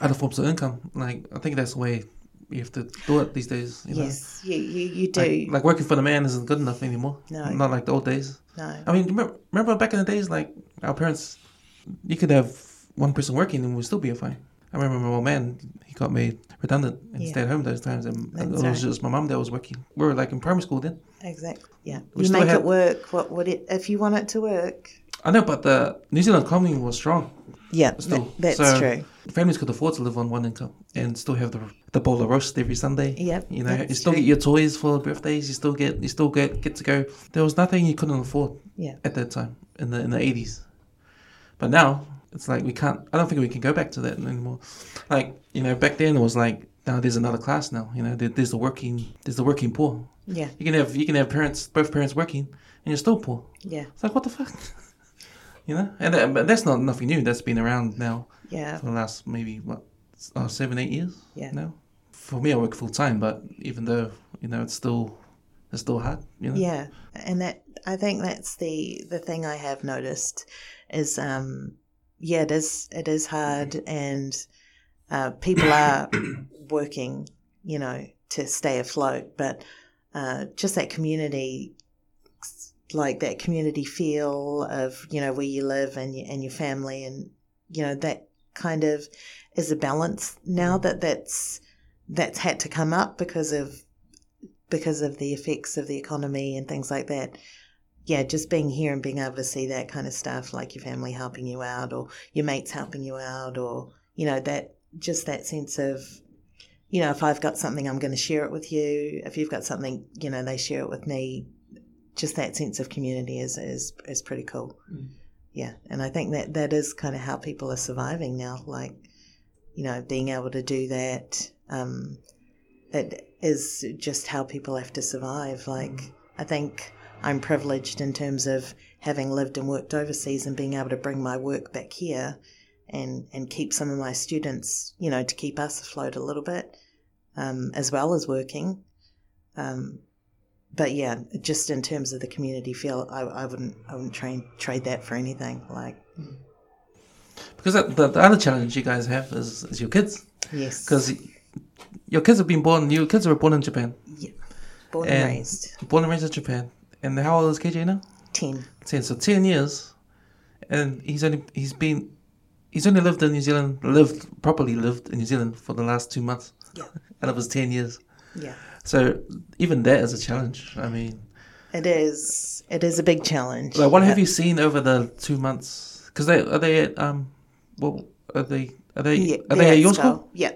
other forms of income, like I think that's the way you have to do it these days. You know? Yes, you you, you do. Like, like working for the man isn't good enough anymore. No. Not like the old days. no. I mean, remember, remember back in the days, like our parents, you could have one person working and we'd still be fine. I remember my old man, he got made redundant and Yeah. stayed home those times, and That's it was right. just my mum that was working. We were like in primary school then. Exactly. Yeah. We you make had- it work. What would it if you want it to work? I know, but the New Zealand economy was strong. Yeah, Still, that- that's so- true. Families could afford to live on one income and still have the the bowl of roast every Sunday. Yep. You know, you still true. get your toys for birthdays. You still get you still get get to go. There was nothing you couldn't afford Yeah. at that time in the in the eighties. But now it's like we can't. I don't think we can go back to that anymore. Like you know, back then it was like now there's another class now. You know, there, there's the working, there's the working poor. Yeah. You can have you can have parents, both parents working, and you're still poor. Yeah. It's like what the fuck, you know? And that, but that's not nothing new. That's been around now Yeah. for the last maybe what uh, seven, eight years. Yeah. No, for me, I work full time, but even though you know it's still it's still hard. You know. Yeah, and that I think that's the the thing I have noticed is um yeah it is it is hard and uh, people are working you know to stay afloat, but uh, just that community like that community feel of you know where you live and and your family and you know that kind of is a balance now that that's that's had to come up because of because of the effects of the economy and things like that. Yeah, just being here and being able to see that kind of stuff, like your family helping you out or your mates helping you out, or, you know, that just that sense of, you know, if I've got something, I'm going to share it with you. If you've got something, you know, they share it with me. Just that sense of community is, is, is pretty cool. Mm. Yeah. And I think that that is kind of how people are surviving now. Like, you know, being able to do that. Um, it is just how people have to survive. Like, I think I'm privileged in terms of having lived and worked overseas and being able to bring my work back here and, and keep some of my students, you know, to keep us afloat a little bit, um, as well as working. Um, but yeah, just in terms of the community feel, I, I wouldn't, I wouldn't trade trade that for anything. Like, Because that, the, the other challenge you guys have is, is your kids. yes, Because your kids have been born. Your kids were born in Japan, born and, and- raised, born and raised in Japan. And how old is KJ now? ten. Ten. So ten years, and he's only he's been he's only lived in New Zealand, lived properly lived in New Zealand for the last two months. Yeah. out of his ten years. Yeah. So even that is a challenge. I mean, It is. It is a big challenge. like what Yeah. have you seen over the two months? Because they are they at um, well, are they are they Yeah, are they're at your school? Yeah,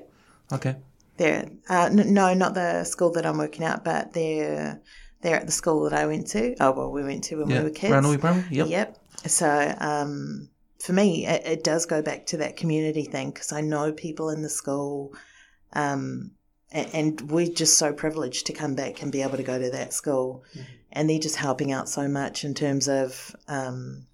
Okay. they're uh, n- no, not the school that I'm working at, but they're they're at the school that I went to. Oh well, we went to when Yeah. we were kids. Ranui Primary. Yep. Yep. So um, for me, it, it does go back to that community thing because I know people in the school, um, and, and we're just so privileged to come back and be able to go to that school, and they're just helping out so much in terms of. Um,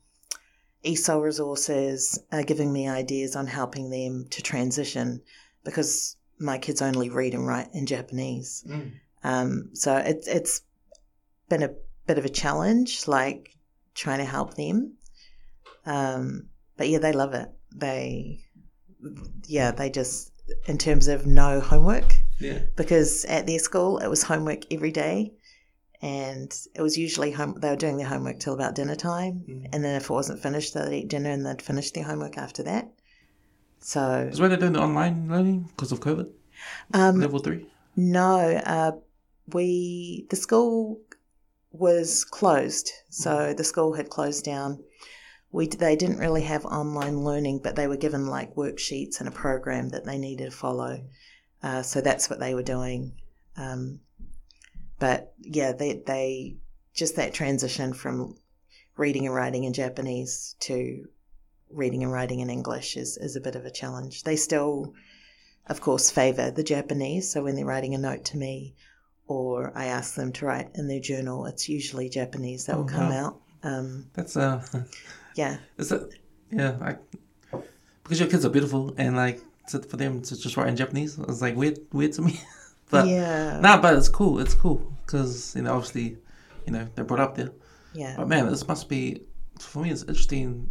ESOL resources are giving me ideas on helping them to transition because my kids only read and write in Japanese. Mm. Um, so it's it's been a bit of a challenge, like trying to help them. Um, but yeah, they love it. They, yeah, they just in terms of no homework Yeah. because at their school it was homework every day, and it was usually home. They were doing their homework till about dinner time, Mm. and then if it wasn't finished, they'd eat dinner and they'd finish their homework after that. So Is where they're doing the online learning because of COVID um, level three. No, uh, we the school was closed, so the school had closed down. We they didn't really have online learning, but they were given like worksheets and a program that they needed to follow. Uh, so that's what they were doing. Um, but yeah, they they just that transition from reading and writing in Japanese to reading and writing in English is is a bit of a challenge. They still of course, favour the Japanese. So when they're writing a note to me, or I ask them to write in their journal, it's usually Japanese that will Oh, come wow. out. Um, That's uh, yeah, is that yeah? I, because your kids are beautiful and like to, for them to just write in Japanese, it's like weird weird to me. but yeah, nah, but it's cool. It's cool because you know obviously, you know they're brought up there. yeah, But man, this must be for me. It's interesting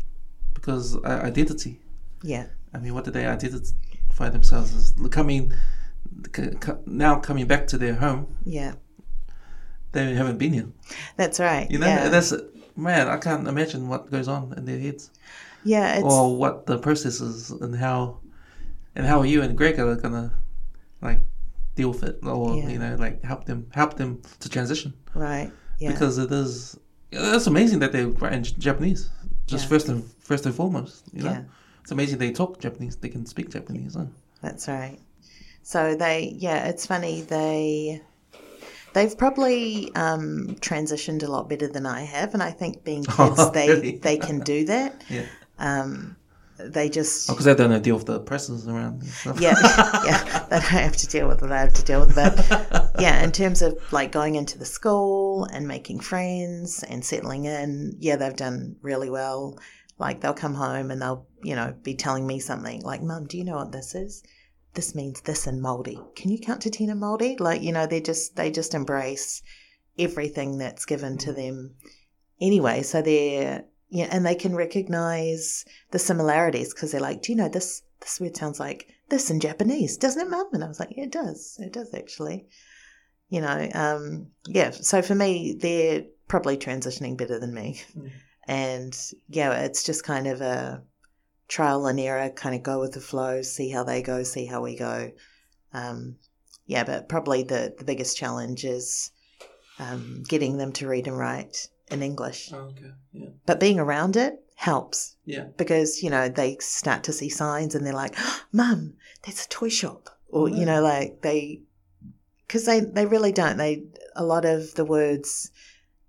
because uh, identity. yeah, I mean, what did they identify themselves as? Coming now, coming back to their home, yeah. they haven't been here. That's right. You know, yeah, that's man. I can't imagine what goes on in their heads, yeah. It's or what the process is, and how, and how are you and Greg are gonna like deal with it, or Yeah. you know, like help them help them to transition right. Yeah, because it is. It's amazing that they write in Japanese. Just Yeah. first and first and foremost, you know, Yeah. it's amazing they talk Japanese. They can speak Japanese. Huh? That's right. So they, yeah, it's funny. They, they've probably um, transitioned a lot better than I have, and I think being kids, Oh, they really? they can do that. Yeah. Um, they just oh, because they don't deal with the presses around. Stuff. yeah, yeah, they don't have to deal with what I have to deal with. But yeah, in terms of like going into the school and making friends and settling in, yeah, they've done really well. Like they'll come home and they'll, you know, be telling me something like, "Mum, do you know what this is? This means this in Māori. Can you count to ten in Māori?" Like, you know, they just they just embrace everything that's given to mm. them anyway. So they're yeah, and they can recognize the similarities because they're like, "Do you know this? This word sounds like this in Japanese, doesn't it, Mum?" And I was like, "Yeah, it does. It does actually." You know, um, yeah. So for me, they're probably transitioning better than me, Mm. and yeah, it's just kind of a trial and error, kind of go with the flow, see how they go, see how we go. Um, yeah, but probably the the biggest challenge is um, getting them to read and write in English. Oh, okay. Yeah. but being around it helps. Yeah. because you know they start to see signs and they're like mum that's a toy shop. Or you know like they because they they really don't. They a lot of the words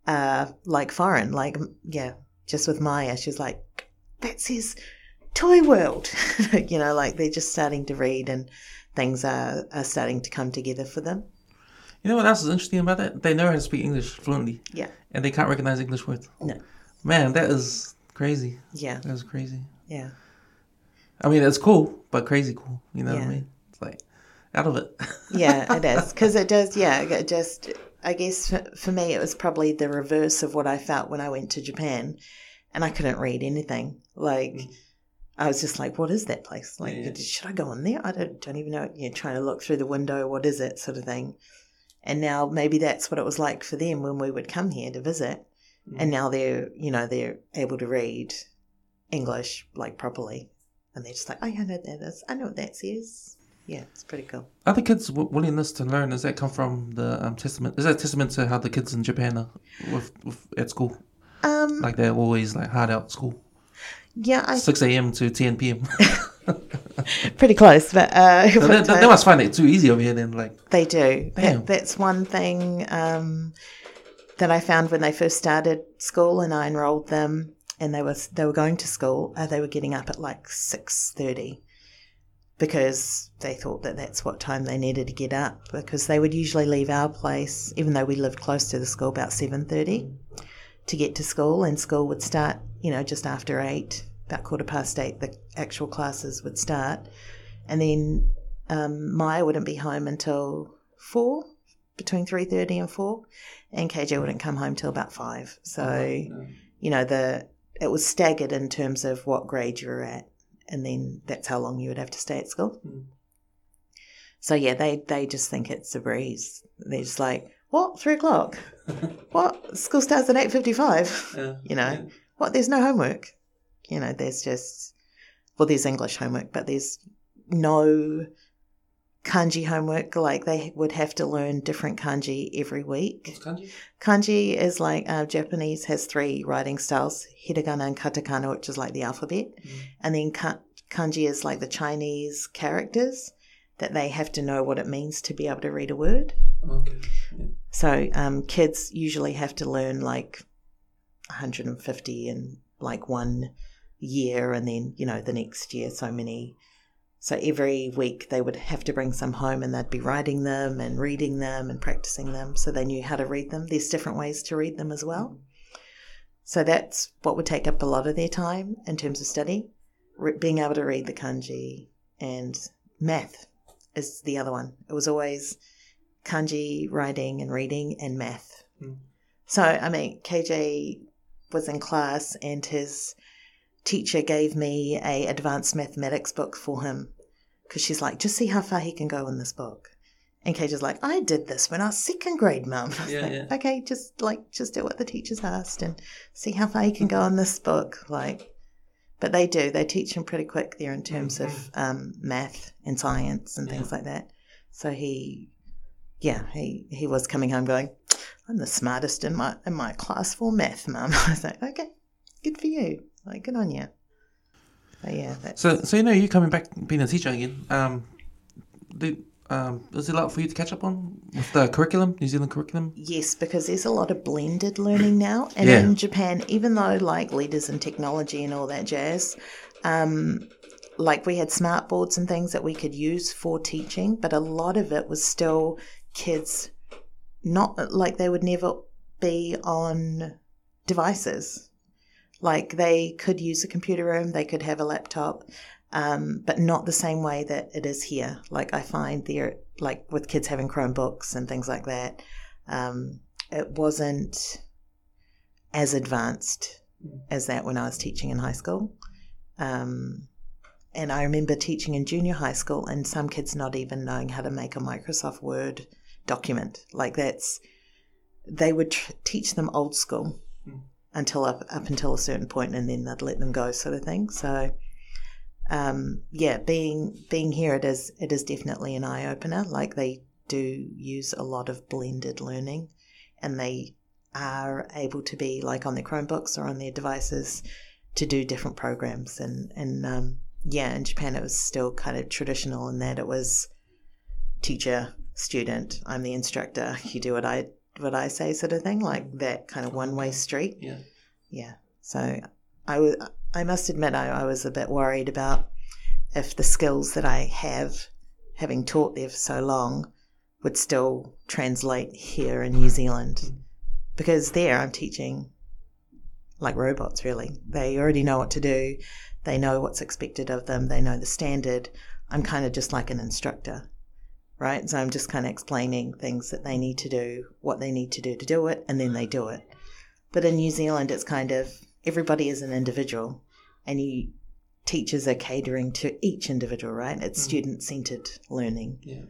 are like foreign like yeah just with maya she's like that says toy world. You know like they're just starting to read and things are, are starting to come together for them You know what else is interesting about that? They know how to speak English fluently, yeah and they can't recognize English words. No. Man, that is crazy. yeah That is crazy. yeah I mean, it's cool, but crazy cool. You know what I mean? It's like out of it. yeah, it is because it does. Yeah, it just. I guess for, me, it was probably the reverse of what I felt when I went to Japan, and I couldn't read anything. Like, Mm. I was just like, "What is that place? Like, Yeah. should I go in there? I don't, don't even know." You're trying to look through the window. What is it, sort of thing. And now maybe that's what it was like for them when we would come here to visit, Mm. and now they're, you know, they're able to read English like properly, and they're just like, "Oh, I know that is. I know what that says." Yeah, it's pretty cool. Other kids' w- willingness to learn does that come from the um, testament? Is that testament to how the kids in Japan are with, with at school? Um, Like they're always like hard out at school, yeah, I six a.m. to ten p.m. pretty close, but uh, they, they, they must find it too easy over here. Then like, they do. That, that's one thing um, that I found when they first started school, and I enrolled them, and they was they were going to school. Uh, they were getting up at like six thirty because they thought that that's what time they needed to get up. Because they would usually leave our place, even though we lived close to the school, about seven thirty to get to school, and school would start, you know, just after eight, about quarter past eight. The actual classes would start, and then um, Maya wouldn't be home until four, between three thirty and four, and KJ wouldn't come home till about five. So you know the it was staggered in terms of what grade you were at, and then that's how long you would have to stay at school. Mm. So yeah, they they just think it's a breeze. They're just like, what three o'clock? what school starts at eight fifty five? You know, what? There's no homework. You know, there's just well, there's English homework, but there's no kanji homework. Like they would have to learn different kanji every week. What's kanji? Kanji is like uh, Japanese has three writing styles: hiragana and katakana, which is like the alphabet, Mm. and then ka- kanji is like the Chinese characters that they have to know what it means to be able to read a word. Okay. Yeah. So um, kids usually have to learn like 150 in like one year, and then you know the next year so many. So every week they would have to bring some home, and they'd be writing them and reading them and practicing them, so they knew how to read them. There's different ways to read them as well. So that's what would take up a lot of their time in terms of study, re- being able to read the kanji and math is the other one. It was always kanji writing and reading and math. Mm. So, I mean, KJ was in class and his teacher gave me a advanced mathematics book for him because she's like, just see how far he can go in this book. And KJ's like, I did this when I was second grade, mum. Yeah, like, yeah. Okay, just like, just do what the teacher's asked and see how far he can go in this book. Like, but they do, they teach him pretty quick there in terms of um, math and science and things like that. So he, yeah, he, he was coming home going, I'm the smartest in my in my class for math, mum. I was like, okay, good for you. Like, good on you. But yeah, that's, So, so you know, you coming back being a teacher again. Um, did um, was it a lot for you to catch up on with the curriculum, New Zealand curriculum? yes, because there's a lot of blended learning now. And Yeah. in Japan, even though like leaders in technology and all that jazz, Um, like we had smart boards and things that we could use for teaching, but a lot of it was still kids not like they would never be on devices. Like they could use a computer room, they could have a laptop, um, but not the same way that it is here. Like I find there, like with kids having Chromebooks and things like that, um, it wasn't as advanced as that when I was teaching in high school. Um, and I remember teaching in junior high school and some kids not even knowing how to make a Microsoft Word document. Like that's, they would tr- teach them old school. Until up, up until a certain point and then they'd let them go sort of thing. So, um, yeah, being, being here, it is, it is definitely an eye opener. Like they do use a lot of blended learning and they are able to be like on their Chromebooks or on their devices to do different programs and, and, um, yeah, in Japan it was still kind of traditional in that it was teacher, student, I'm the instructor, you do what I what I say sort of thing, like that kind of one way street. Yeah. Yeah. So I was I must admit I, I was a bit worried about if the skills that I have, having taught there for so long, would still translate here in New Zealand. Mm. Because there I'm teaching like robots really. They already know what to do. They know what's expected of them. They know the standard. I'm kind of just like an instructor, right? So I'm just kind of explaining things that they need to do, what they need to do to do it, and then they do it. But in New Zealand, it's kind of everybody is an individual, and you teachers are catering to each individual, right? It's mm. student centered learning. Yeah.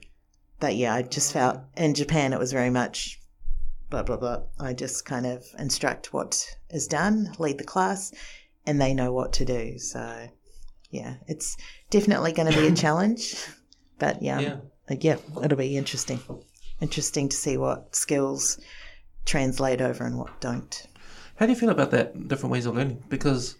But yeah, I just felt in Japan it was very much blah blah blah. I just kind of instruct what is done, lead the class, and they know what to do. So, yeah, it's definitely going to be a challenge. But yeah, yeah, yeah, it'll be interesting. Interesting to see what skills translate over and what don't. How do you feel about that different ways of learning? Because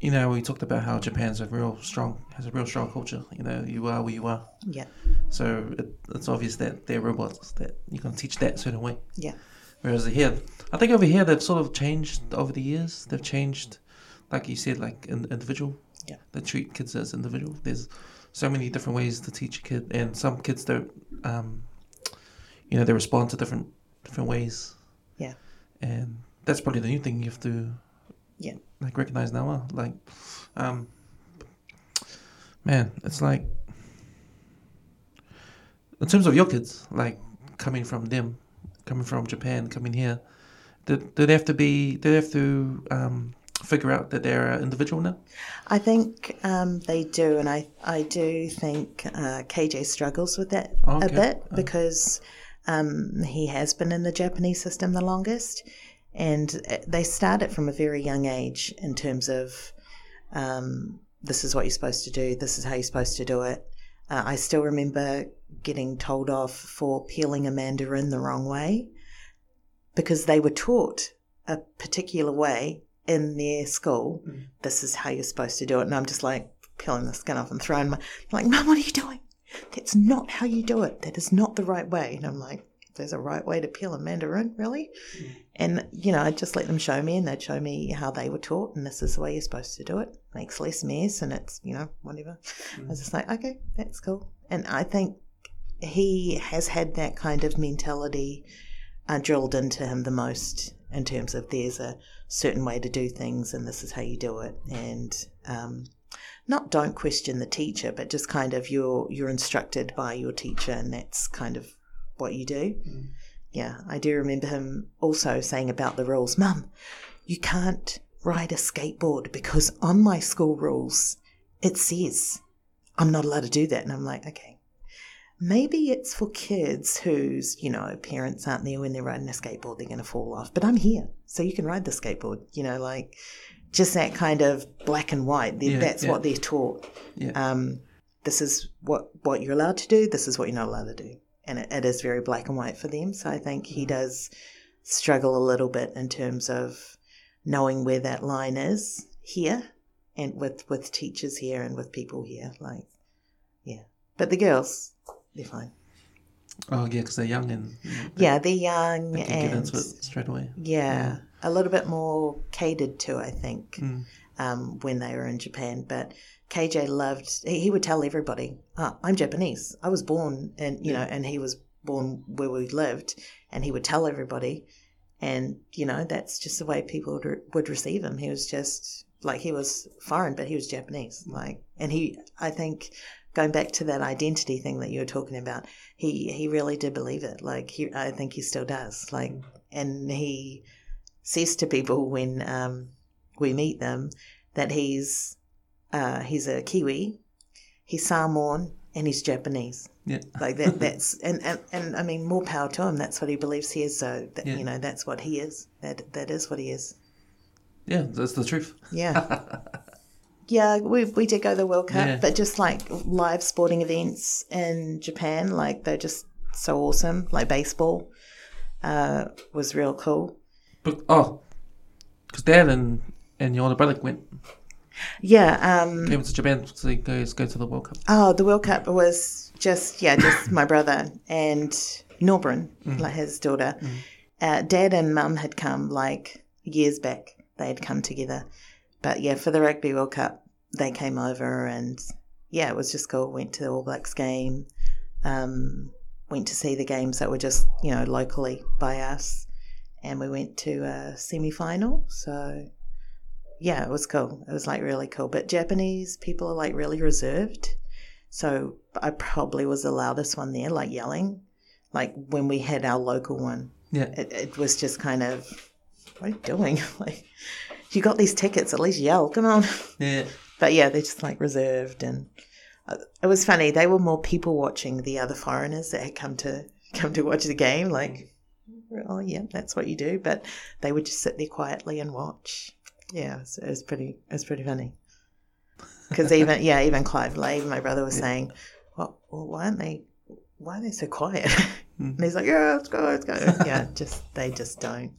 you know, we talked about how Japan's a real strong has a real strong culture. You know, you are where you are. Yeah. So it, it's obvious that they're robots that you can teach that certain way. Yeah. Whereas here, I think over here they've sort of changed over the years. They've changed, like you said, like in, individual. Yeah. They treat kids as individual. There's so many different ways to teach a kid, and some kids don't. Um, you know, they respond to different different ways. Yeah. And that's probably the new thing you have to. Yeah. Like recognize now, like, um, man, it's like in terms of your kids, like coming from them, coming from Japan, coming here, did, did they have to be? Did they have to um, figure out that they're an individual now? I think um, they do, and I I do think uh, KJ struggles with that oh, okay. a bit oh. because um, he has been in the Japanese system the longest, and they start it from a very young age in terms of um, this is what you're supposed to do, this is how you're supposed to do it. Uh, I still remember getting told off for peeling a mandarin the wrong way because they were taught a particular way in their school. Mm. This is how you're supposed to do it. And I'm just like peeling the skin off and throwing my, like, Mum, what are you doing? That's not how you do it. That is not the right way. And I'm like, there's a right way to peel a mandarin, really? Mm. And, you know, I'd just let them show me and they'd show me how they were taught and this is the way you're supposed to do it. Makes less mess and it's, you know, whatever. Mm. I was just like, okay, that's cool. And I think he has had that kind of mentality uh, drilled into him the most in terms of there's a certain way to do things and this is how you do it. And um, not don't question the teacher but just kind of you're you're instructed by your teacher and that's kind of what you do. Mm. yeah i do remember him also saying about the rules mum you can't ride a skateboard because on my school rules it says i'm not allowed to do that. And i'm like okay maybe it's for kids whose, you know, parents aren't there when they're riding a skateboard, they're going to fall off. But I'm here, so you can ride the skateboard, you know, like just that kind of black and white. Yeah, that's yeah. what they're taught. Yeah. Um, this is what, what you're allowed to do, this is what you're not allowed to do. And it, it is very black and white for them. So I think he mm-hmm. does struggle a little bit in terms of knowing where that line is here and with, with teachers here and with people here. Like, yeah. But the girls, fine. Oh yeah, because they're young and yeah, they're young they and get into it straight away. Yeah, yeah, a little bit more catered to, I think. Mm. um, when they were in Japan. But KJ loved. He, he would tell everybody, oh, "I'm Japanese. I was born, and you know, and he was born where we lived, and he would tell everybody." And you know, that's just the way people would, re- would receive him. He was just like he was foreign, but he was Japanese. Like, and he, I think, going back to that identity thing that you were talking about, he he really did believe it. Like, he, I think he still does. Like, and he says to people when um, we meet them that he's uh, he's a Kiwi, he's Samoan, and he's Japanese. Yeah. Like that. That's and, and and I mean, more power to him. That's what he believes he is. So that, Yeah. you know, that's what he is. That that is what he is. Yeah, that's the truth. Yeah. yeah, we, we did go to the World Cup, Yeah. but just like live sporting events in Japan, like they're just so awesome. Like baseball uh, was real cool. But oh, because Dad and and your older brother went Yeah. Um, came to Japan to go go to the World Cup. oh, the World Cup was just, yeah, just my brother and Norbrin, like his daughter. Uh, Dad and Mum had come like years back. They had come together. But yeah, for the Rugby World Cup, they came over and yeah, it was just cool. Went to the All Blacks game. Um, went to see the games that were just, you know, locally by us. And we went to a semi final. So yeah, it was cool. It was like really cool. But Japanese people are like really reserved. So I probably was the loudest one there, like yelling. Like when we had our local one, Yeah, it, it was just kind of, what are you doing? like, you got these tickets, at least yell, come on. yeah, But yeah, they're just like reserved. And uh, it was funny. They were more people watching the other foreigners that had come to come to watch the game. Like, oh yeah, that's what you do. But they would just sit there quietly and watch. Yeah, it was, it was pretty. It was pretty funny. Because even yeah, even Clive Lave, my brother, was saying, "Well, well, why aren't they? Why are they so quiet?" and he's like, "Yeah, let's go, let's go." yeah, just they just don't.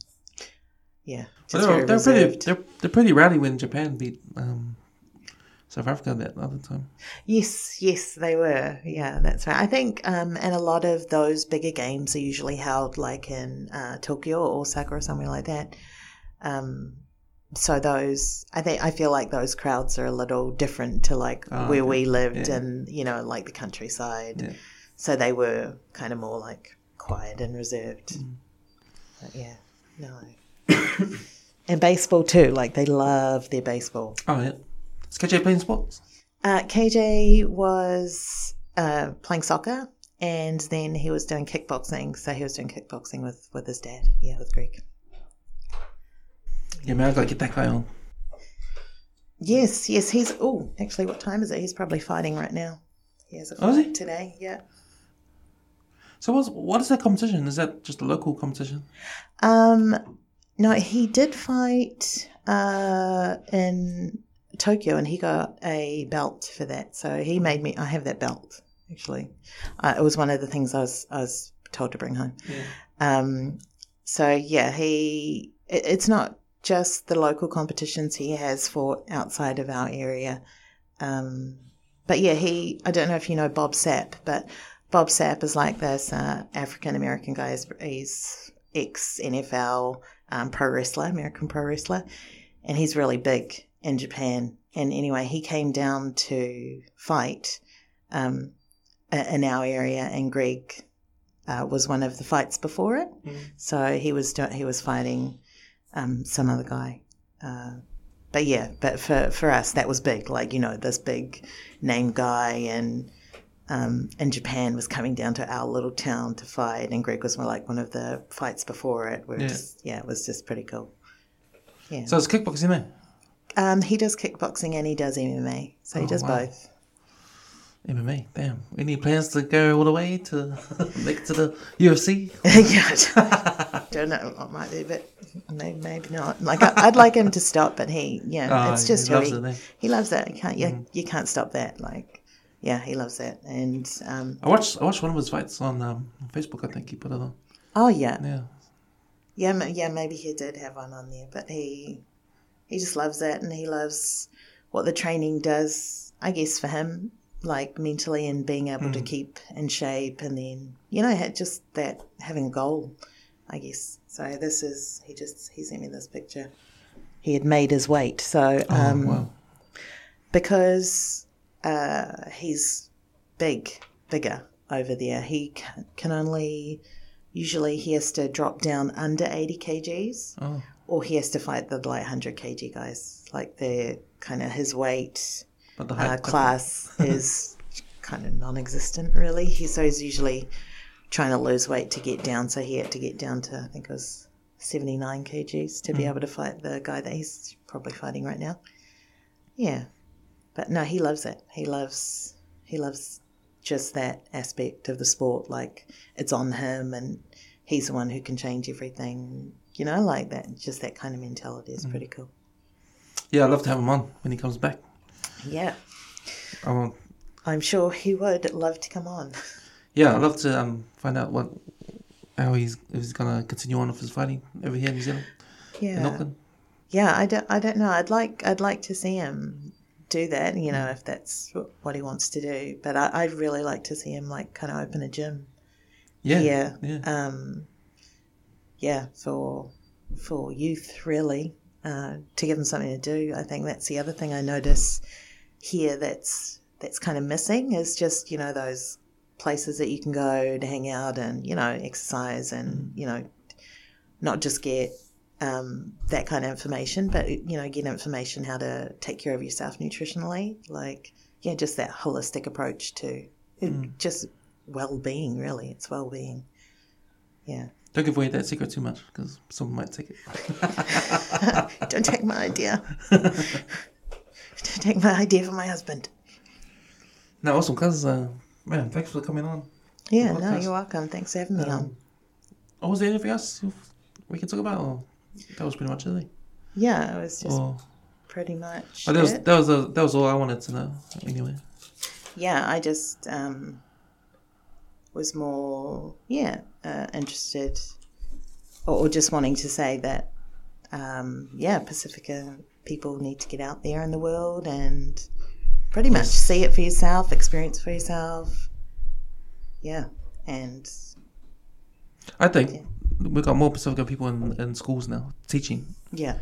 Yeah, just they're, they're pretty they're, they're pretty rowdy when Japan beat um, South Africa that other time. Yes, yes, they were. Yeah, that's right. I think, um, and a lot of those bigger games are usually held like in uh, Tokyo or Osaka or somewhere like that. Um, so those, I think, I feel like those crowds are a little different to like Oh, where okay. we lived Yeah. and you know, like the countryside. Yeah. So they were kind of more like quiet and reserved. Mm. But yeah, no. and baseball too. Like they love their baseball. Oh yeah, is KJ playing sports? Uh, KJ was uh, playing soccer and then he was doing kickboxing. So he was doing kickboxing with, with his dad. Yeah, with Greg. Yeah, man, I gotta get that guy on. Yes, yes. He's, oh, actually, what time is it? He's probably fighting right now. He has a Oh, is he? fight today. Yeah. So what's what is that competition? Is that just a local competition? Um, no, he did fight uh, in Tokyo and he got a belt for that. So he made me, I have that belt actually. Uh, it was one of the things I was, I was told to bring home. Yeah. Um, so yeah, he it, it's not just the local competitions he has for outside of our area. Um, but yeah, he I don't know if you know Bob Sapp, but Bob Sapp is like this uh, African American guy. He's, he's ex NFL um, pro wrestler, American pro wrestler, and he's really big in Japan. And anyway, he came down to fight um, in our area, and Greg uh, was one of the fights before it. So he was do- he was fighting um, some other guy. Uh, but yeah, but for, for us that was big. Like you know, this big name guy and um, in Japan was coming down to our little town to fight, and Greg was more like one of the fights before it. Where Yeah. Just, yeah, it was just pretty cool. Yeah. So it's kickboxing there. Um, he does kickboxing and he does MMA, so he Oh, does wow. both. MMA. Damn. Any plans to go all the way to make it to the UFC? yeah, don't know. It might be, but maybe, maybe not. Like I, I'd like him to stop, but he, yeah, Oh, it's just he loves he, it, eh? he loves that. You can't, you, you can't stop that. Like, yeah, he loves that. And um, I watched I watched one of his fights on um, Facebook. I think he put it on. oh yeah, Yeah. yeah, ma- yeah. Maybe he did have one on there, but he he just loves that, and he loves what the training does. I guess for him, like mentally and being able to keep in shape, and then you know, just that having a goal. I guess so. This is he just he sent me this picture. he had made his weight. So Oh, um, wow. because uh, he's big, bigger over there, he can, only usually he has to drop down under 80 kgs Oh, or he has to fight the like 100 kg guys. Like they're kind of his weight but the uh, class is kind of non-existent really. He so he's usually trying to lose weight to get down. So he had to get down to I think it was 79 kgs to be able to fight the guy that he's probably fighting right now. Yeah, but no, he loves it. He loves he loves just that aspect of the sport. Like it's on him, and he's the one who can change everything. You know, like that. Just that kind of mentality is pretty cool. Yeah, I'd love to have him on when he comes back. Yeah, I want. I'm sure he would love to come on. Yeah, I'd love to um, find out what how he's if he's gonna continue on with his fighting over here in New Zealand in Yeah, Auckland. yeah. I don't, I don't know. I'd like, I'd like to see him do that. You know, if that's what he wants to do. But I, I'd really like to see him like kind of open a gym. Yeah, Yeah. yeah. um, yeah, for for youth really uh, to give them something to do. I think that's the other thing I notice here that's that's kind of missing is just you know those places that you can go to hang out and you know exercise and you know not just get um, that kind of information, but you know get information how to take care of yourself nutritionally. Like yeah, just that holistic approach to just well being. Really, it's well being. Yeah. Don't give away that secret too much because someone might take it. Don't take my idea. Don't take my idea from my husband. No, awesome, cuz uh, man, thanks for coming on. Yeah, no, you're welcome. Thanks for having me on. Um, oh, was there anything else we can talk about? Or that was pretty much it. Yeah, it was just Or pretty much. oh, that was it. that was uh, that was all I wanted to know. Anyway, Yeah, I just um, was more, yeah, uh, interested or, or just wanting to say that, um, yeah, Pasifika people need to get out there in the world and pretty much see it for yourself, experience for yourself. Yeah, and I think we've got more Pasifika people in, in schools now teaching. yeah.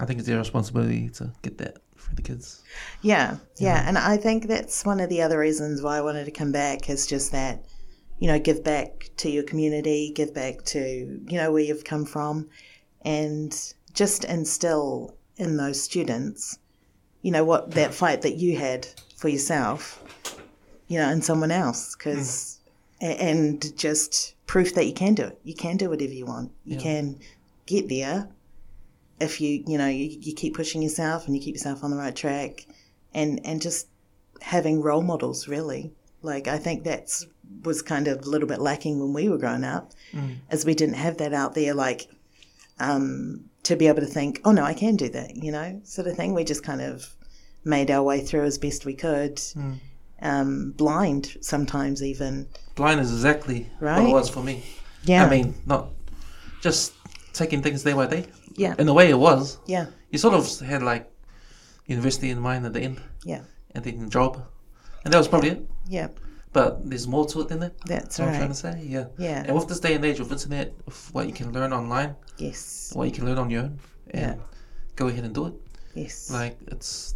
I think it's their responsibility to get that for the kids. Yeah, yeah, and I think that's one of the other reasons why I wanted to come back is just that, you know, give back to your community, give back to you know where you've come from, and just instill in those students, you know, what that fight that you had for yourself, you know, in someone else, because mm. and just proof that you can do it. You can do whatever you want. You Yeah. can get there if you you know you, you keep pushing yourself and you keep yourself on the right track and and just having role models really like i think that's was kind of a little bit lacking when we were growing up as we didn't have that out there like um to be able to think oh no i can do that you know sort of thing we just kind of made our way through as best we could um blind sometimes even Blind is exactly what it was for me. yeah I mean, not just taking things day by day. yeah In a way, it was. yeah You sort of had like university in mind at the end, yeah and then job, and that was probably it. yeah But there's more to it than that. that's what I'm trying to say. Yeah. Yeah. And with this day and age of internet, of what you can learn online, yes what you can learn on your own, and Yeah. go ahead and do it. yes Like it's,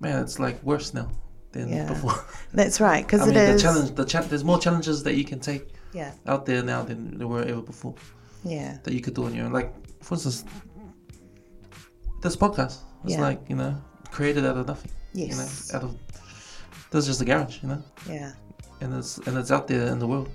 man, it's like worse now than Yeah. before. that's right because I it mean, is the challenge, the cha- there's more challenges that you can take yeah out there now than there were ever before yeah that you could do on your own. Like, for instance, this podcast. It's Yeah. like you know created out of nothing. You Yes. know, out of this is just a garage. You know, yeah and it's and it's out there in the world.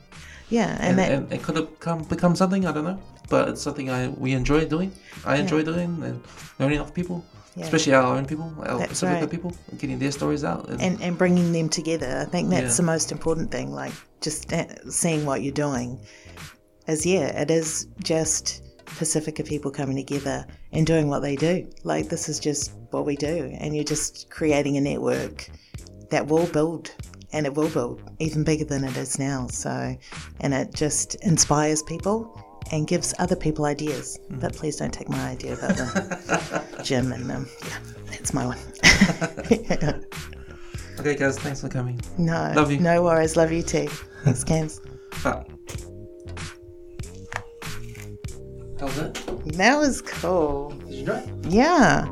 yeah and, and, that and it could have come become something I don't know, but it's something I we enjoy doing. I enjoy doing and learning off people, Yeah. especially our own people, our That's Pasifika right. people, getting their stories out. And, and, and bringing them together. I think that's Yeah. the most important thing. Like just uh, seeing what you're doing, is yeah, it is just Pasifika people coming together and doing what they do. Like this is just what we do, and you're just creating a network that will build. And it will build even bigger than it is now. So, and it just inspires people and gives other people ideas. Mm. But please don't take my idea about the gym and um, yeah, that's my one. okay, guys, thanks for coming. No, Love you. no worries. Love you too. Thanks, Cams. Bye. How was that? That was cool. Did you enjoy it? Yeah.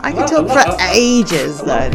I could talk for ages though.